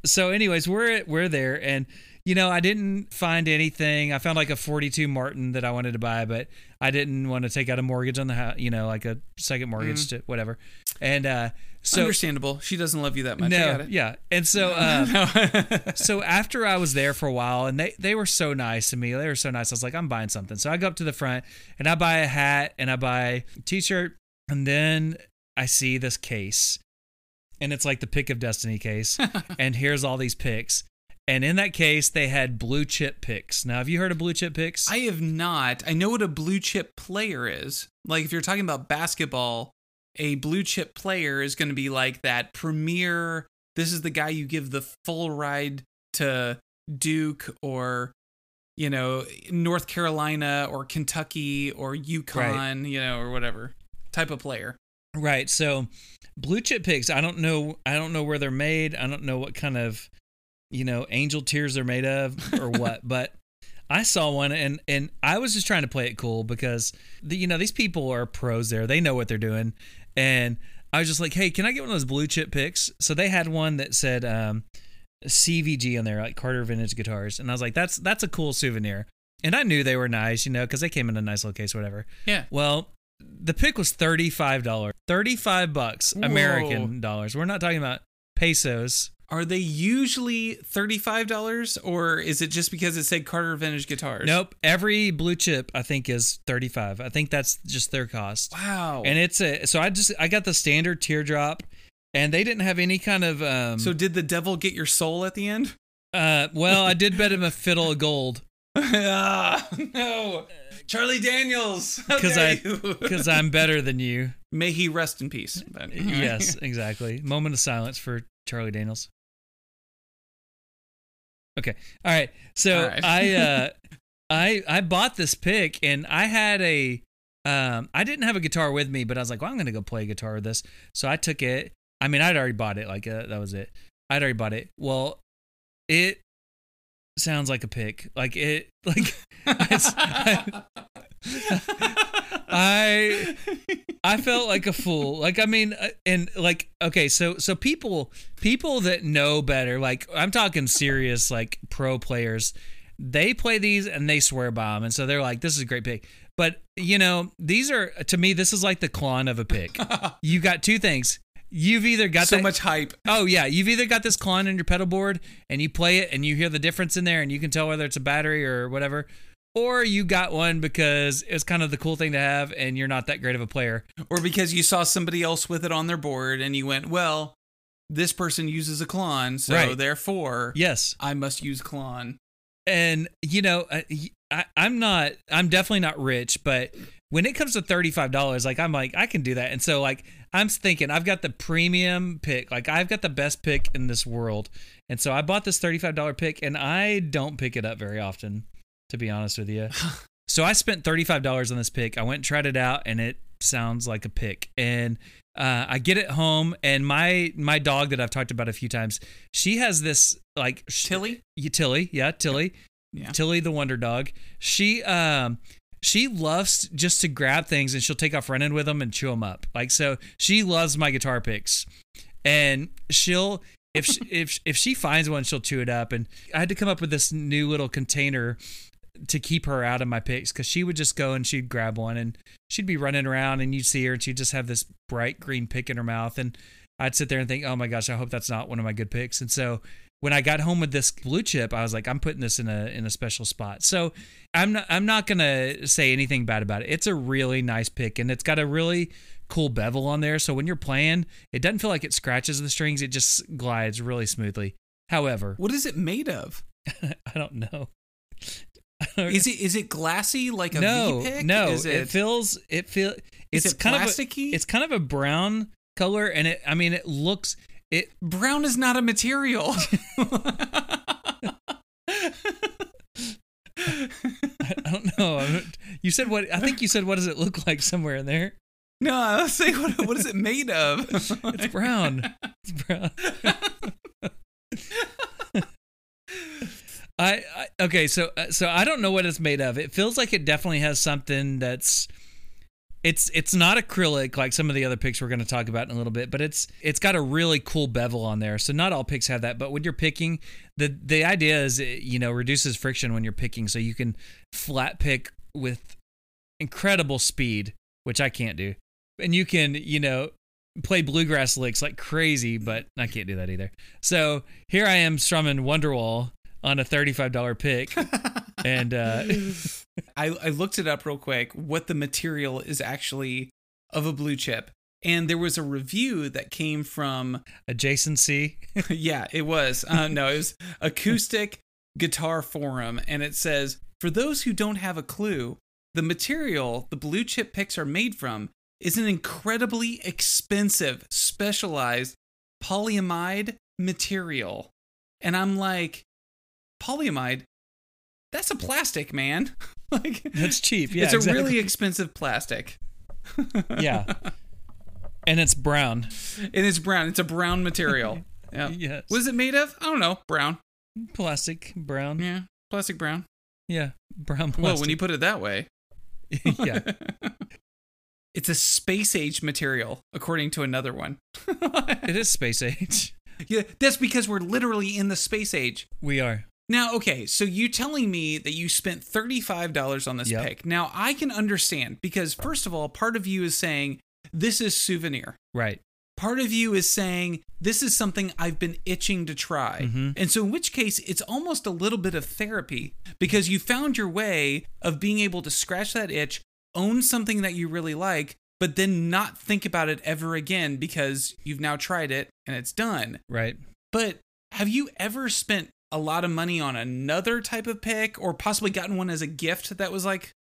[SPEAKER 2] so anyways we're we're there and you know i didn't find anything i found like a 42 martin that i wanted to buy but i didn't want to take out a mortgage on the house you know like a second mortgage
[SPEAKER 1] Mm-hmm.
[SPEAKER 2] to whatever and uh so
[SPEAKER 1] Understandable. She doesn't love you that much.
[SPEAKER 2] No yeah and so uh *laughs* so after I was there for a while, and they they were so nice to me. They were so nice. I was like, I'm buying something. So I go up to the front and I buy a hat and I buy a t-shirt, and then I see this case, and it's like the pick of destiny case, *laughs* and here's all these picks. And in that case, they had blue chip picks. Now, have you heard of blue chip picks?
[SPEAKER 1] I have not. I know what a blue chip player is. Like if you're talking about basketball, a blue chip player is going to be like that premier. This is the guy you give the full ride to Duke or you know North Carolina or Kentucky or UConn, you know, or whatever type of player.
[SPEAKER 2] Right. So blue chip picks, I don't know I don't know where they're made. I don't know what kind of you know, angel tears they're made of or what, *laughs* but I saw one and and I was just trying to play it cool because the, you know, these people are pros there. They know what they're doing. And I was just like, "Hey, can I get one of those blue chip picks?" So they had one that said um CVG on there, like Carter Vintage Guitars. And I was like, "That's that's a cool souvenir." And I knew they were nice, you know, because they came in a nice little case, whatever.
[SPEAKER 1] Yeah.
[SPEAKER 2] Well, the pick was thirty-five dollars, thirty-five bucks American dollars. We're not talking about pesos.
[SPEAKER 1] Are they usually $35 or is it just because it said Carter Vintage Guitars?
[SPEAKER 2] Nope. Every blue chip, I think, is thirty-five. I think that's just their cost.
[SPEAKER 1] Wow.
[SPEAKER 2] And it's a so I just I got the standard teardrop, and they didn't have any kind of um.
[SPEAKER 1] so did the devil get your soul at the end?
[SPEAKER 2] uh, well, I did bet him a fiddle of gold *laughs*
[SPEAKER 1] ah, no. Charlie Daniels. How
[SPEAKER 2] 'Cause
[SPEAKER 1] dare
[SPEAKER 2] I- because *laughs* I'm better than you.
[SPEAKER 1] May he rest in peace. Anyway.
[SPEAKER 2] Yes, exactly. Moment of silence for Charlie Daniels. Okay. All right. So
[SPEAKER 1] All right.
[SPEAKER 2] I uh *laughs* I I bought this pick and I had a um I didn't have a guitar with me, but I was like, well, I'm going to go play guitar with this. So I took it. I mean, I'd already bought it. Like uh, that was it. I'd already bought it. Well, it sounds like a pick. Like it like *laughs* I I I felt like a fool. Like I mean, uh, and like okay, so so people people that know better, like I'm talking serious, like pro players, they play these and they swear by them, and so they're like, this is a great pick. But you know, these are to me, this is like the Klon of a pick. *laughs* you got two things. You've either got
[SPEAKER 1] so
[SPEAKER 2] that-
[SPEAKER 1] much hype.
[SPEAKER 2] Oh yeah, you've either got this Klon in your pedal board and you play it and you hear the difference in there and you can tell whether it's a battery or whatever, or you got one because it's kind of the cool thing to have and you're not that great of a player.
[SPEAKER 1] Or because you saw somebody else with it on their board and you went, well, this person uses a Klon, so
[SPEAKER 2] Right.
[SPEAKER 1] therefore
[SPEAKER 2] Yes.
[SPEAKER 1] I must use Klon.
[SPEAKER 2] and you know uh, I, i'm not i'm definitely not rich but when it comes to $35 like i'm like i can do that and so like i'm thinking i've got the premium pick like i've got the best pick in this world and so i bought this $35 pick and i don't pick it up very often to be honest with you *laughs* so i spent $35 on this pick i went and tried it out and it sounds like a pick and uh, I get it home, and my my dog that I've talked about a few times, she has this like
[SPEAKER 1] Tilly?
[SPEAKER 2] yeah, Tilly, yeah, Tilly,
[SPEAKER 1] Yeah.
[SPEAKER 2] Tilly the Wonder Dog. She um she loves just to grab things and she'll take off running with them and chew them up. Like so, she loves my guitar picks, and she'll if she, *laughs* if if she finds one, she'll chew it up. And I had to come up with this new little container to keep her out of my picks because she would just go and she'd grab one and she'd be running around and you'd see her and she'd just have this bright green pick in her mouth and I'd sit there and think, oh my gosh, I hope that's not one of my good picks. And so when I got home with this blue chip, I was like, I'm putting this in a in a special spot. So I'm not I'm not gonna say anything bad about it. It's a really nice pick and it's got a really cool bevel on there. So when you're playing, it doesn't feel like it scratches the strings. It just glides really smoothly. However,
[SPEAKER 1] What is it made of? *laughs*
[SPEAKER 2] I don't know. *laughs*
[SPEAKER 1] Is it is it glassy like a
[SPEAKER 2] no,
[SPEAKER 1] V-pick?
[SPEAKER 2] no.
[SPEAKER 1] Is
[SPEAKER 2] it,
[SPEAKER 1] it,
[SPEAKER 2] feels. It feel.
[SPEAKER 1] is
[SPEAKER 2] It's
[SPEAKER 1] it
[SPEAKER 2] kind
[SPEAKER 1] plasticky?
[SPEAKER 2] of. A, it's kind of a brown color, and it. I mean, it looks. It.
[SPEAKER 1] brown is not a material. *laughs*
[SPEAKER 2] I don't know. You said what? I think you said what does it look like somewhere in there.
[SPEAKER 1] no, I was saying what what is it made of? *laughs*
[SPEAKER 2] It's brown. It's brown. I okay, so uh, so I don't know what it's made of. It feels like it definitely has something that's it's it's not acrylic like some of the other picks we're going to talk about in a little bit, but it's it's got a really cool bevel on there. So not all picks have that, but when you're picking, the the idea is it, you know reduces friction when you're picking, so you can flat pick with incredible speed, which I can't do, and you can you know play bluegrass licks like crazy, but I can't do that either. So here I am strumming Wonderwall on a $35 pick. *laughs* and uh,
[SPEAKER 1] I, I looked it up real quick what the material is actually of a blue chip. And there was a review that came from,
[SPEAKER 2] adjacency. *laughs*
[SPEAKER 1] yeah, it was. Uh, no, it was Acoustic Guitar Forum. And it says, for those who don't have a clue, the material the blue chip picks are made from is an incredibly expensive, specialized polyamide material. And I'm like, polyamide? That's a plastic, man. *laughs* like
[SPEAKER 2] That's cheap. Yeah,
[SPEAKER 1] it's a really expensive plastic. *laughs*
[SPEAKER 2] yeah. And it's brown.
[SPEAKER 1] And it's brown. It's a brown material. *laughs* Yeah.
[SPEAKER 2] Yes.
[SPEAKER 1] What is it made of? I don't know. Brown.
[SPEAKER 2] Plastic, brown.
[SPEAKER 1] Yeah. Plastic brown.
[SPEAKER 2] Yeah, brown plastic.
[SPEAKER 1] Well, when you put it that way.
[SPEAKER 2] yeah.
[SPEAKER 1] It's a space age material, according to another one.
[SPEAKER 2] It is space age.
[SPEAKER 1] yeah, that's because we're literally in the space age.
[SPEAKER 2] We are.
[SPEAKER 1] Now, okay, so you telling me that you spent $35 on this
[SPEAKER 2] Yep.
[SPEAKER 1] pick. Now, I can understand because, first of all, part of you is saying, this is souvenir.
[SPEAKER 2] Right.
[SPEAKER 1] Part of you is saying, this is something I've been itching to try.
[SPEAKER 2] Mhm.
[SPEAKER 1] And so, in which case, it's almost a little bit of therapy because you found your way of being able to scratch that itch, own something that you really like, but then not think about it ever again because you've now tried it and it's done.
[SPEAKER 2] Right.
[SPEAKER 1] But have you ever spent a lot of money on another type of pick or possibly gotten one as a gift that was like,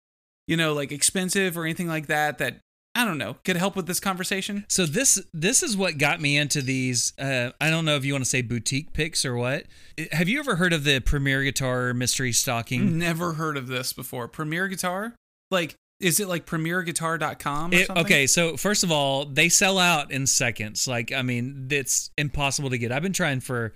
[SPEAKER 1] you know, like expensive or anything like that that I don't know, could help with this conversation?
[SPEAKER 2] So this this is what got me into these. Uh, I don't know if you want to say boutique picks or what. Have you ever heard of the Premier Guitar mystery stocking?
[SPEAKER 1] Never heard of this before. Premier Guitar? Like is it like premierguitar.com or
[SPEAKER 2] It-
[SPEAKER 1] something?
[SPEAKER 2] okay, so first of all, they sell out in seconds. Like, I mean, it's impossible to get. I've been trying for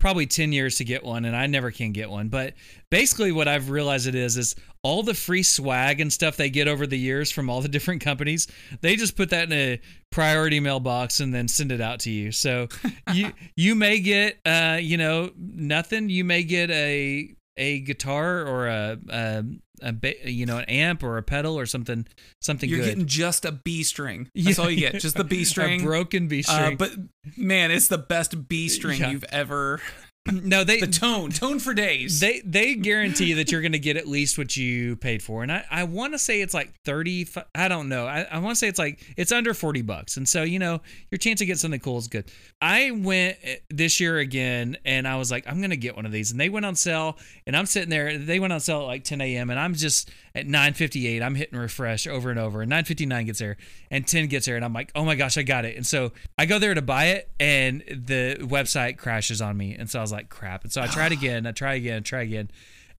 [SPEAKER 2] probably 10 years to get one and I never can get one. But basically what I've realized it is is all the free swag and stuff they get over the years from all the *laughs* different companies, they just put that in a priority mailbox and then send it out to you. So *laughs* you you may get uh, you know, nothing. You may get a a guitar or a, a, a ba- you know an amp or a pedal or something something
[SPEAKER 1] You're
[SPEAKER 2] good.
[SPEAKER 1] getting just a B string. *laughs* That's
[SPEAKER 2] Yeah.
[SPEAKER 1] all you get. Just the B string.
[SPEAKER 2] A broken B
[SPEAKER 1] Uh,
[SPEAKER 2] string.
[SPEAKER 1] but man, it's the best B string
[SPEAKER 2] Yeah.
[SPEAKER 1] you've ever *clears throat*
[SPEAKER 2] no, they
[SPEAKER 1] The tone, tone for days.
[SPEAKER 2] they they guarantee that you're going to get at least what you paid for and i, I want to say it's like 30 i don't know i, I want to say it's like it's under 40 bucks and so you know your chance to get something cool is good i went eh, this year again and i was like i'm going to get one of these and they went on sale and i'm sitting there they went on sale at like 10 a.m and i'm just at 9.58 i'm hitting refresh over and over and 9.59 gets there and 10 gets there and i'm like oh my gosh i got it and so i go there to buy it and the website crashes on me and so i was like crap and so i tried again i try again try again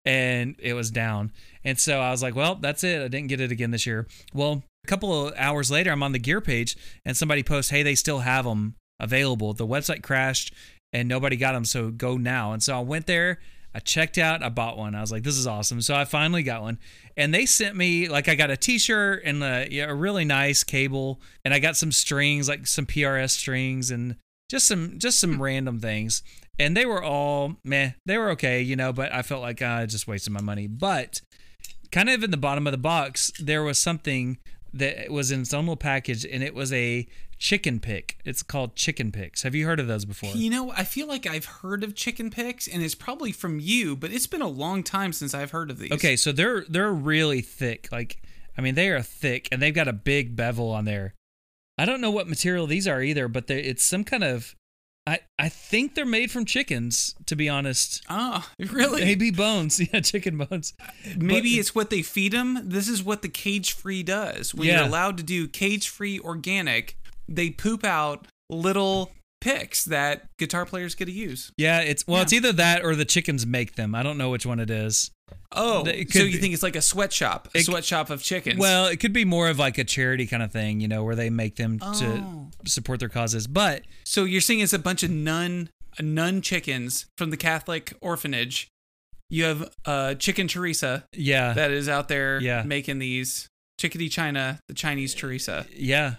[SPEAKER 2] and it was down. And so I was like, well, that's it. I didn't get it again this year. Well, a couple of hours later, I'm on the gear page and somebody posts, hey, they still have them available. The website crashed and nobody got them, so go now. And so I went there. I checked out. I bought one. I was like, "This is awesome!" So I finally got one, and they sent me like I got a T-shirt and a, yeah, a really nice cable, and I got some strings, like some PRS strings, and just some just some random things and they were all meh they were okay you know but i felt like uh, i just wasted my money but kind of in the bottom of the box there was something that was in its own little package and it was a chicken pick it's called chicken picks have you heard of those before
[SPEAKER 1] You know, I feel like I've heard of chicken picks, and it's probably from you, but it's been a long time since I've heard of these.
[SPEAKER 2] okay so they're they're really thick like i mean they are thick and they've got a big bevel on there i don't know what material these are either but they it's some kind of I, I think they're made from chickens, to be honest.
[SPEAKER 1] Oh, *laughs* really?
[SPEAKER 2] Maybe bones. *laughs* Yeah, chicken bones.
[SPEAKER 1] Maybe
[SPEAKER 2] But-
[SPEAKER 1] it's what they feed them. This is what the cage free does. When
[SPEAKER 2] Yeah.
[SPEAKER 1] you're allowed to do cage free organic, they poop out little picks that guitar players get to use.
[SPEAKER 2] Yeah, it's well,
[SPEAKER 1] Yeah.
[SPEAKER 2] it's either that or the chickens make them. I don't know which one it is.
[SPEAKER 1] Oh,
[SPEAKER 2] It
[SPEAKER 1] so you
[SPEAKER 2] be.
[SPEAKER 1] think it's like a sweatshop, a
[SPEAKER 2] It-
[SPEAKER 1] sweatshop of chickens?
[SPEAKER 2] Well, it could be more of like a charity kind of thing, you know, where they make them
[SPEAKER 1] Oh.
[SPEAKER 2] to support their causes. But
[SPEAKER 1] so you're saying it's a bunch of nun nun chickens from the Catholic orphanage. You have uh, Chicken Teresa
[SPEAKER 2] yeah,
[SPEAKER 1] that is out there
[SPEAKER 2] Yeah.
[SPEAKER 1] making these chickadee China, the Chinese Teresa.
[SPEAKER 2] yeah,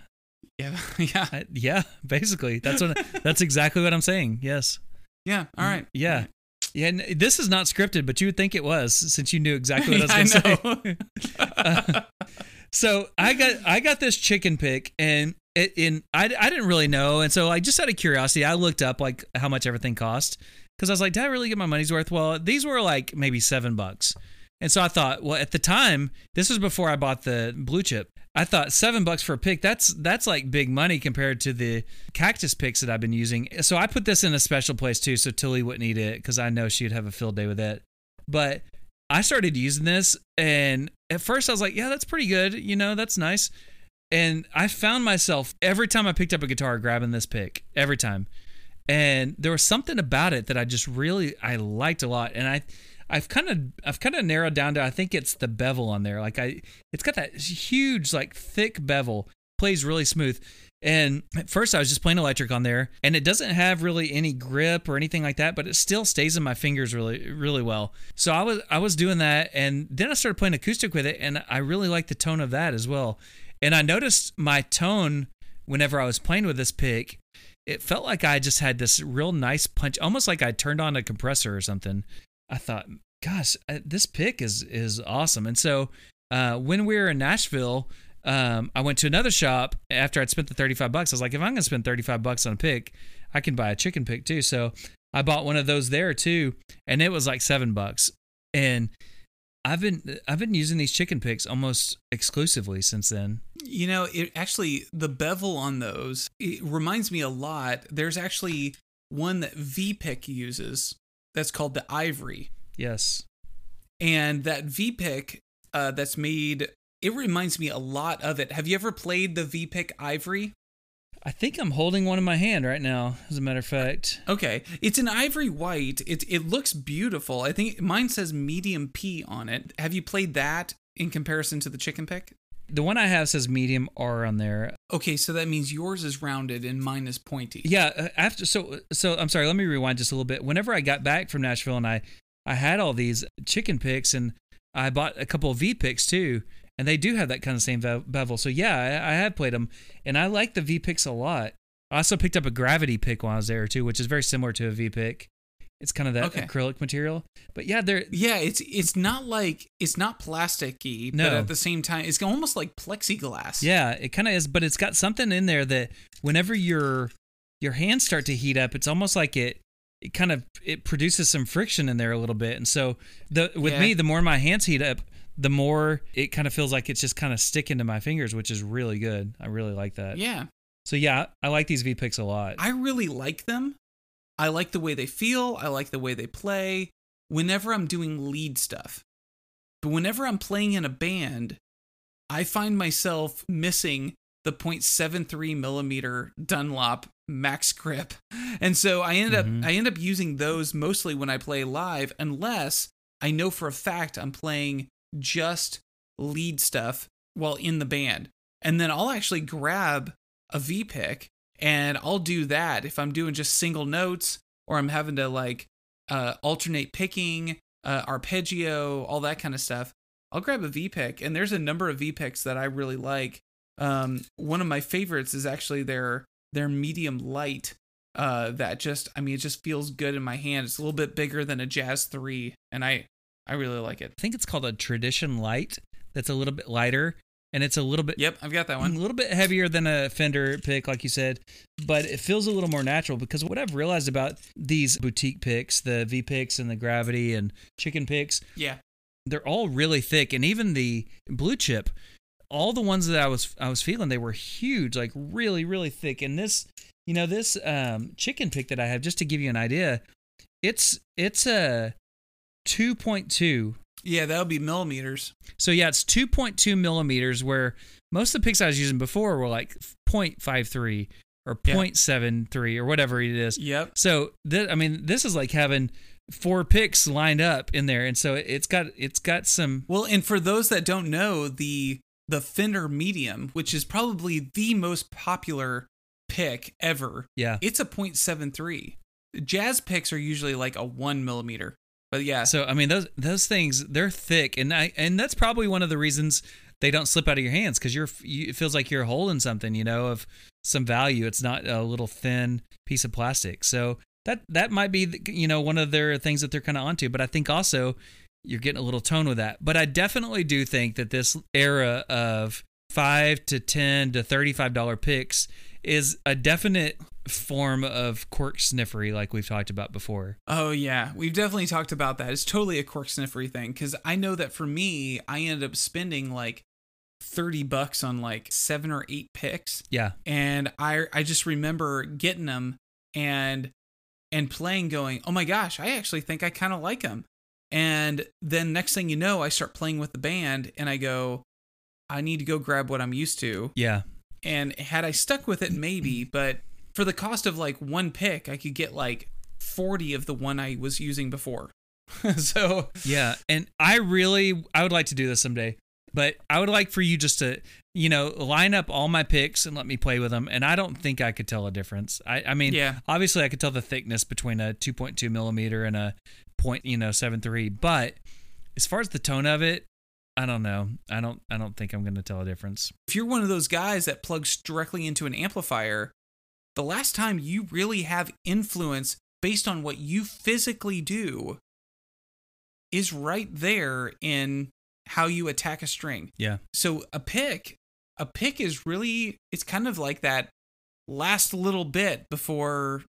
[SPEAKER 1] Yeah, *laughs* yeah,
[SPEAKER 2] I- yeah. Basically, that's what that's exactly what I'm saying. Yes,
[SPEAKER 1] yeah. All right.
[SPEAKER 2] yeah, yeah. and this is not scripted, but you would think it was since you knew exactly what I was going *laughs* to say.
[SPEAKER 1] know. *laughs*
[SPEAKER 2] so I got I got this chicken pick and it in I, I didn't really know and so I just out of curiosity I looked up like how much everything cost because I was like did I really get my money's worth well these were like maybe seven bucks and so I thought well at the time this was before I bought the blue chip I thought seven bucks for a pick that's that's like big money compared to the cactus picks that I've been using so I put this in a special place too so Tilly wouldn't eat it because I know she'd have a field day with it but I started using this, and at first I was like, yeah, that's pretty good. You know, that's nice. And I found myself every time I picked up a guitar grabbing this pick, every time. And there was something about it that I just really I liked a lot. And I I've kind of I've kind of narrowed down to I think it's the bevel on there. Like I it's got that huge like thick bevel, plays really smooth. And at first I was just playing electric on there and it doesn't have really any grip or anything like that, but it still stays in my fingers really really well. So I was I was doing that and then I started playing acoustic with it and I really liked the tone of that as well. And I noticed my tone whenever I was playing with this pick, it felt like I just had this real nice punch, almost like I turned on a compressor or something. I thought, gosh, uh, this pick is is awesome. And so uh, when we were in Nashville, um, I went to another shop after I'd spent the 35 bucks. I was like, if I'm going to spend 35 bucks on a pick, I can buy a chicken pick too. So I bought one of those there too, and it was like seven bucks. And I've been I've been using these chicken picks almost exclusively since then.
[SPEAKER 1] You know, it actually the bevel on those it reminds me a lot. There's actually one that VPick uses that's called the Ivory,
[SPEAKER 2] Yes.
[SPEAKER 1] and that VPick uh, that's made. It reminds me a lot of it. Have you ever played the VPick Ivory?
[SPEAKER 2] I think I'm holding one in my hand right now, as a matter of fact.
[SPEAKER 1] Okay, it's an ivory white. It it looks beautiful. I think mine says medium P on it. Have you played that in comparison to the chicken pick?
[SPEAKER 2] The one I have says medium R on there.
[SPEAKER 1] Okay, so that means yours is rounded and mine is pointy.
[SPEAKER 2] Yeah, uh, after so so I'm sorry, let me rewind just a little bit. Whenever I got back from Nashville and I I had all these chicken picks and I bought a couple of V picks too, and they do have that kind of same bevel. So yeah, I, I have played them and I like the V picks a lot. I also picked up a gravity pick while I was there too, which is very similar to a V pick. It's kind of that
[SPEAKER 1] Okay.
[SPEAKER 2] acrylic material. But yeah, they're
[SPEAKER 1] Yeah, it's it's not like it's not plasticky, but
[SPEAKER 2] No.
[SPEAKER 1] at the same time, it's almost like plexiglass.
[SPEAKER 2] Yeah, it kind of is, but it's got something in there that whenever your your hands start to heat up, it's almost like it it kind of it produces some friction in there a little bit. And so the with
[SPEAKER 1] Yeah.
[SPEAKER 2] me, the more my hands heat up, the more it kind of feels like it's just kind of sticking to my fingers, which is really good. I really like that.
[SPEAKER 1] Yeah.
[SPEAKER 2] So yeah, I like these V picks a lot.
[SPEAKER 1] I really like them. I like the way they feel. I like the way they play whenever I'm doing lead stuff. But whenever I'm playing in a band, I find myself missing the 0.73 millimeter Dunlop max grip. *laughs* And so I end
[SPEAKER 2] Mhm.
[SPEAKER 1] up I end up using those mostly when I play live, unless I know for a fact I'm playing just lead stuff while in the band. And then I'll actually grab a V pick and I'll do that if I'm doing just single notes or I'm having to like uh, alternate picking, uh, arpeggio, all that kind of stuff. I'll grab a V pick, and there's a number of V picks that I really like. Um, one of my favorites is actually their their medium light. Uh, that just I mean it just feels good in my hand. It's a little bit bigger than a Jazz three, and I I really like it.
[SPEAKER 2] I think it's called a tradition light. That's a little bit lighter, and it's a little bit
[SPEAKER 1] Yep, I've got that one.
[SPEAKER 2] a little bit heavier than a Fender pick, like you said, but it feels a little more natural because what I've realized about these boutique picks, the V picks and the Gravity and Chicken picks,
[SPEAKER 1] Yeah,
[SPEAKER 2] they're all really thick, and even the blue chip, all the ones that I was I was feeling, they were huge, like really really thick. And this, you know, this um, chicken pick that I have, just to give you an idea, it's it's a two point two
[SPEAKER 1] yeah, that would be millimeters.
[SPEAKER 2] so yeah, it's 2.2 millimeters, where most of the picks I was using before were like 0.53 or
[SPEAKER 1] Yeah.
[SPEAKER 2] 0.73 or whatever it is.
[SPEAKER 1] Yep.
[SPEAKER 2] So th- I mean, this is like having four picks lined up in there, and so it's got it's got some
[SPEAKER 1] Well, and for those that don't know, the the Fender Medium, which is probably the most popular pick ever,
[SPEAKER 2] yeah.
[SPEAKER 1] it's a 0.73. Jazz picks are usually like a one millimeter. But yeah,
[SPEAKER 2] So I mean, those those things they're thick, and I and that's probably one of the reasons they don't slip out of your hands because you're you, it feels like you're holding something, you know, of some value. It's not a little thin piece of plastic. So that that might be you know one of their things that they're kind of onto. But I think also you're getting a little tone with that. But I definitely do think that this era of five to ten to thirty five dollar picks is a definite form of cork sniffery, like we've talked about before.
[SPEAKER 1] Oh yeah, we've definitely talked about that. It's totally a cork sniffery thing because I know that for me, I ended up spending like thirty bucks on like seven or eight picks,
[SPEAKER 2] Yeah,
[SPEAKER 1] and I I just remember getting them and and playing, going, oh my gosh, I actually think I kind of like them. And then next thing you know, I start playing with the band, and I go, I need to go grab what I'm used to.
[SPEAKER 2] yeah.
[SPEAKER 1] And had I stuck with it, maybe, but for the cost of like one pick, I could get like 40 of the one I was using before. *laughs* so,
[SPEAKER 2] Yeah, and I really I would like to do this someday, but I would like for you just to you know line up all my picks and let me play with them. And I don't think I could tell a difference. I I mean,
[SPEAKER 1] Yeah.
[SPEAKER 2] obviously I could tell the thickness between a 2.2 millimeter and a point you know seven three, but as far as the tone of it, I don't know. I don't I don't think I'm going to tell a difference.
[SPEAKER 1] if you're one of those guys that plugs directly into an amplifier, the last time you really have influence based on what you physically do is right there in how you attack a string.
[SPEAKER 2] Yeah.
[SPEAKER 1] So a pick, a pick is really it's kind of like that last little bit before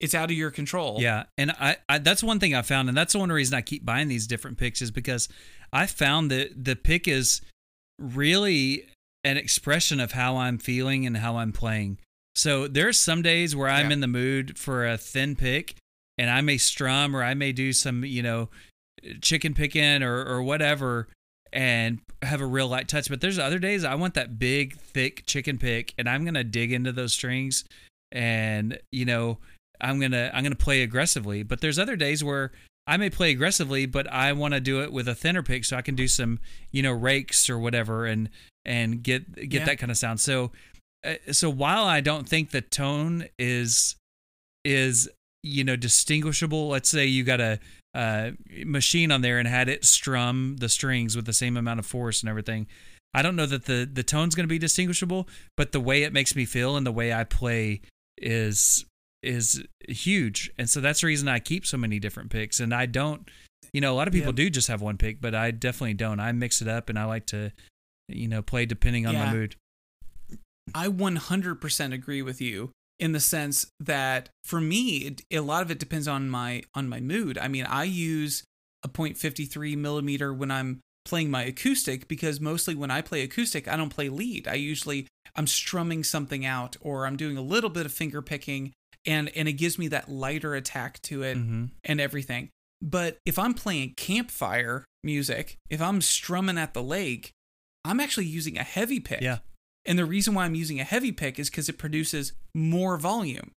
[SPEAKER 1] it's out of your control.
[SPEAKER 2] Yeah, and I, I that's one thing I found, and that's the one reason I keep buying these different picks is because I found that the pick is really an expression of how I'm feeling and how I'm playing. So there's some days where I'm
[SPEAKER 1] Yeah.
[SPEAKER 2] in the mood for a thin pick, and I may strum or I may do some you know chicken picking or or whatever, and have a real light touch. But there's other days I want that big thick chicken pick, and I'm gonna dig into those strings, and you know I'm gonna I'm gonna play aggressively. But there's other days where I may play aggressively, but I want to do it with a thinner pick so I can do some you know rakes or whatever and and get get
[SPEAKER 1] Yeah.
[SPEAKER 2] that kind of sound. So uh, so while I don't think the tone is is you know distinguishable, let's say you got a uh, machine on there and had it strum the strings with the same amount of force and everything. I don't know that the the tone's going to be distinguishable, but the way it makes me feel and the way I play is is huge. And so that's the reason I keep so many different picks. And I don't, you know, a lot of people
[SPEAKER 1] Yep.
[SPEAKER 2] do just have one pick, but I definitely don't. I mix it up and I like to, you know, play depending on my mood.
[SPEAKER 1] I 100% agree with you. in the sense that for me, it, a lot of it depends on my on my mood. I mean, I use a 0.53 millimeter when I'm playing my acoustic because mostly when I play acoustic, I don't play lead. I usually I'm strumming something out or I'm doing a little bit of finger picking and and it gives me that lighter attack to it
[SPEAKER 2] Mm-hmm.
[SPEAKER 1] and everything. But if I'm playing campfire music, if I'm strumming at the lake, I'm actually using a heavy pick.
[SPEAKER 2] Yeah.
[SPEAKER 1] And the reason why I'm using a heavy pick is because it produces more volume.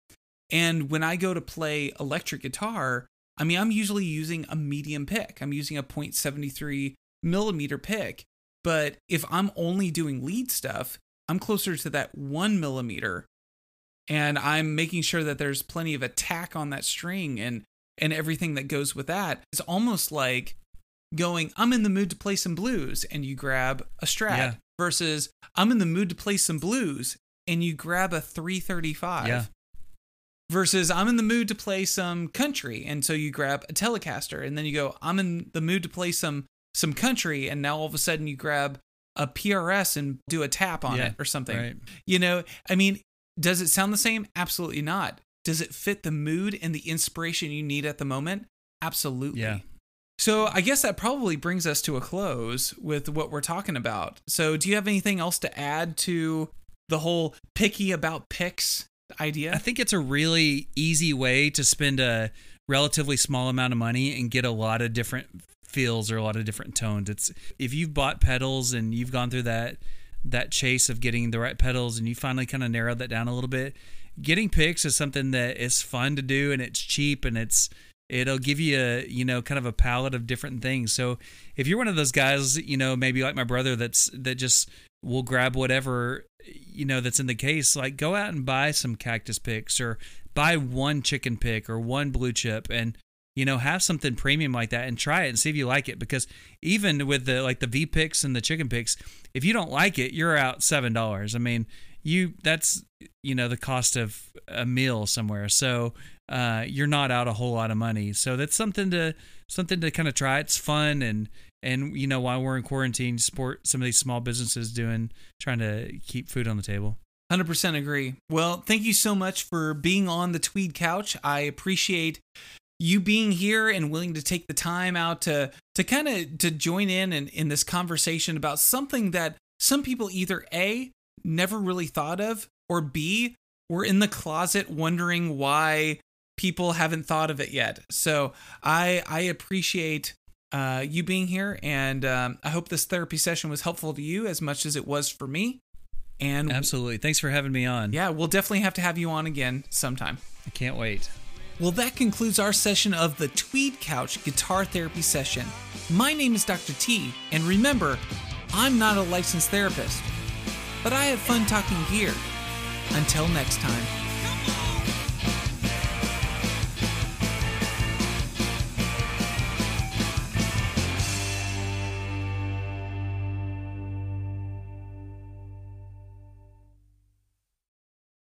[SPEAKER 1] And when I go to play electric guitar, I mean, I'm usually using a medium pick. I'm using a 0.73 millimeter pick. But if I'm only doing lead stuff, I'm closer to that one millimeter. And I'm making sure that there's plenty of attack on that string and and everything that goes with that. It's almost like going, I'm in the mood to play some blues, and you grab a strat
[SPEAKER 2] Yeah.
[SPEAKER 1] versus I'm in the mood to play some blues and you grab a 335
[SPEAKER 2] Yeah.
[SPEAKER 1] versus I'm in the mood to play some country and so you grab a Telecaster and then you go I'm in the mood to play some some country and now all of a sudden you grab a PRS and do a tap on
[SPEAKER 2] Yeah,
[SPEAKER 1] it or something.
[SPEAKER 2] right.
[SPEAKER 1] You know, I mean, does it sound the same? Absolutely not. Does it fit the mood and the inspiration you need at the moment? Absolutely.
[SPEAKER 2] Yeah.
[SPEAKER 1] So I guess that probably brings us to a close with what we're talking about. So do you have anything else to add to the whole picky about picks idea?
[SPEAKER 2] I think it's a really easy way to spend a relatively small amount of money and get a lot of different feels or a lot of different tones. It's if you've bought pedals and you've gone through that that chase of getting the right pedals and you finally kind of narrowed that down a little bit, getting picks is something that is fun to do and it's cheap and it's it'll give you a you know kind of a palette of different things. So if you're one of those guys, you know, maybe like my brother that's that just will grab whatever you know that's in the case, like go out and buy some cactus picks or buy one chicken pick or one blue chip and you know have something premium like that and try it and see if you like it because even with the like the V picks and the chicken picks, if you don't like it, you're out seven dollars. I mean, you that's you know the cost of a meal somewhere. So uh, you're not out a whole lot of money. So that's something to something to kind of try. It's fun and and you know while we're in quarantine, support some of these small businesses doing trying to keep food on the table.
[SPEAKER 1] 100% agree. Well, thank you so much for being on the Tweed Couch. I appreciate you being here and willing to take the time out to to kind of to join in, in in this conversation about something that some people either A never really thought of or B were in the closet wondering why people haven't thought of it yet. So, I I appreciate uh, you being here, and um, I hope this therapy session was helpful to you as much as it was for me. And
[SPEAKER 2] Absolutely. Thanks for having me on.
[SPEAKER 1] yeah, we'll definitely have to have you on again sometime.
[SPEAKER 2] I can't wait.
[SPEAKER 1] Well, that concludes our session of the Tweed Couch Guitar Therapy Session. My name is Dr. T, and remember, I'm not a licensed therapist, but I have fun talking gear. Until next time.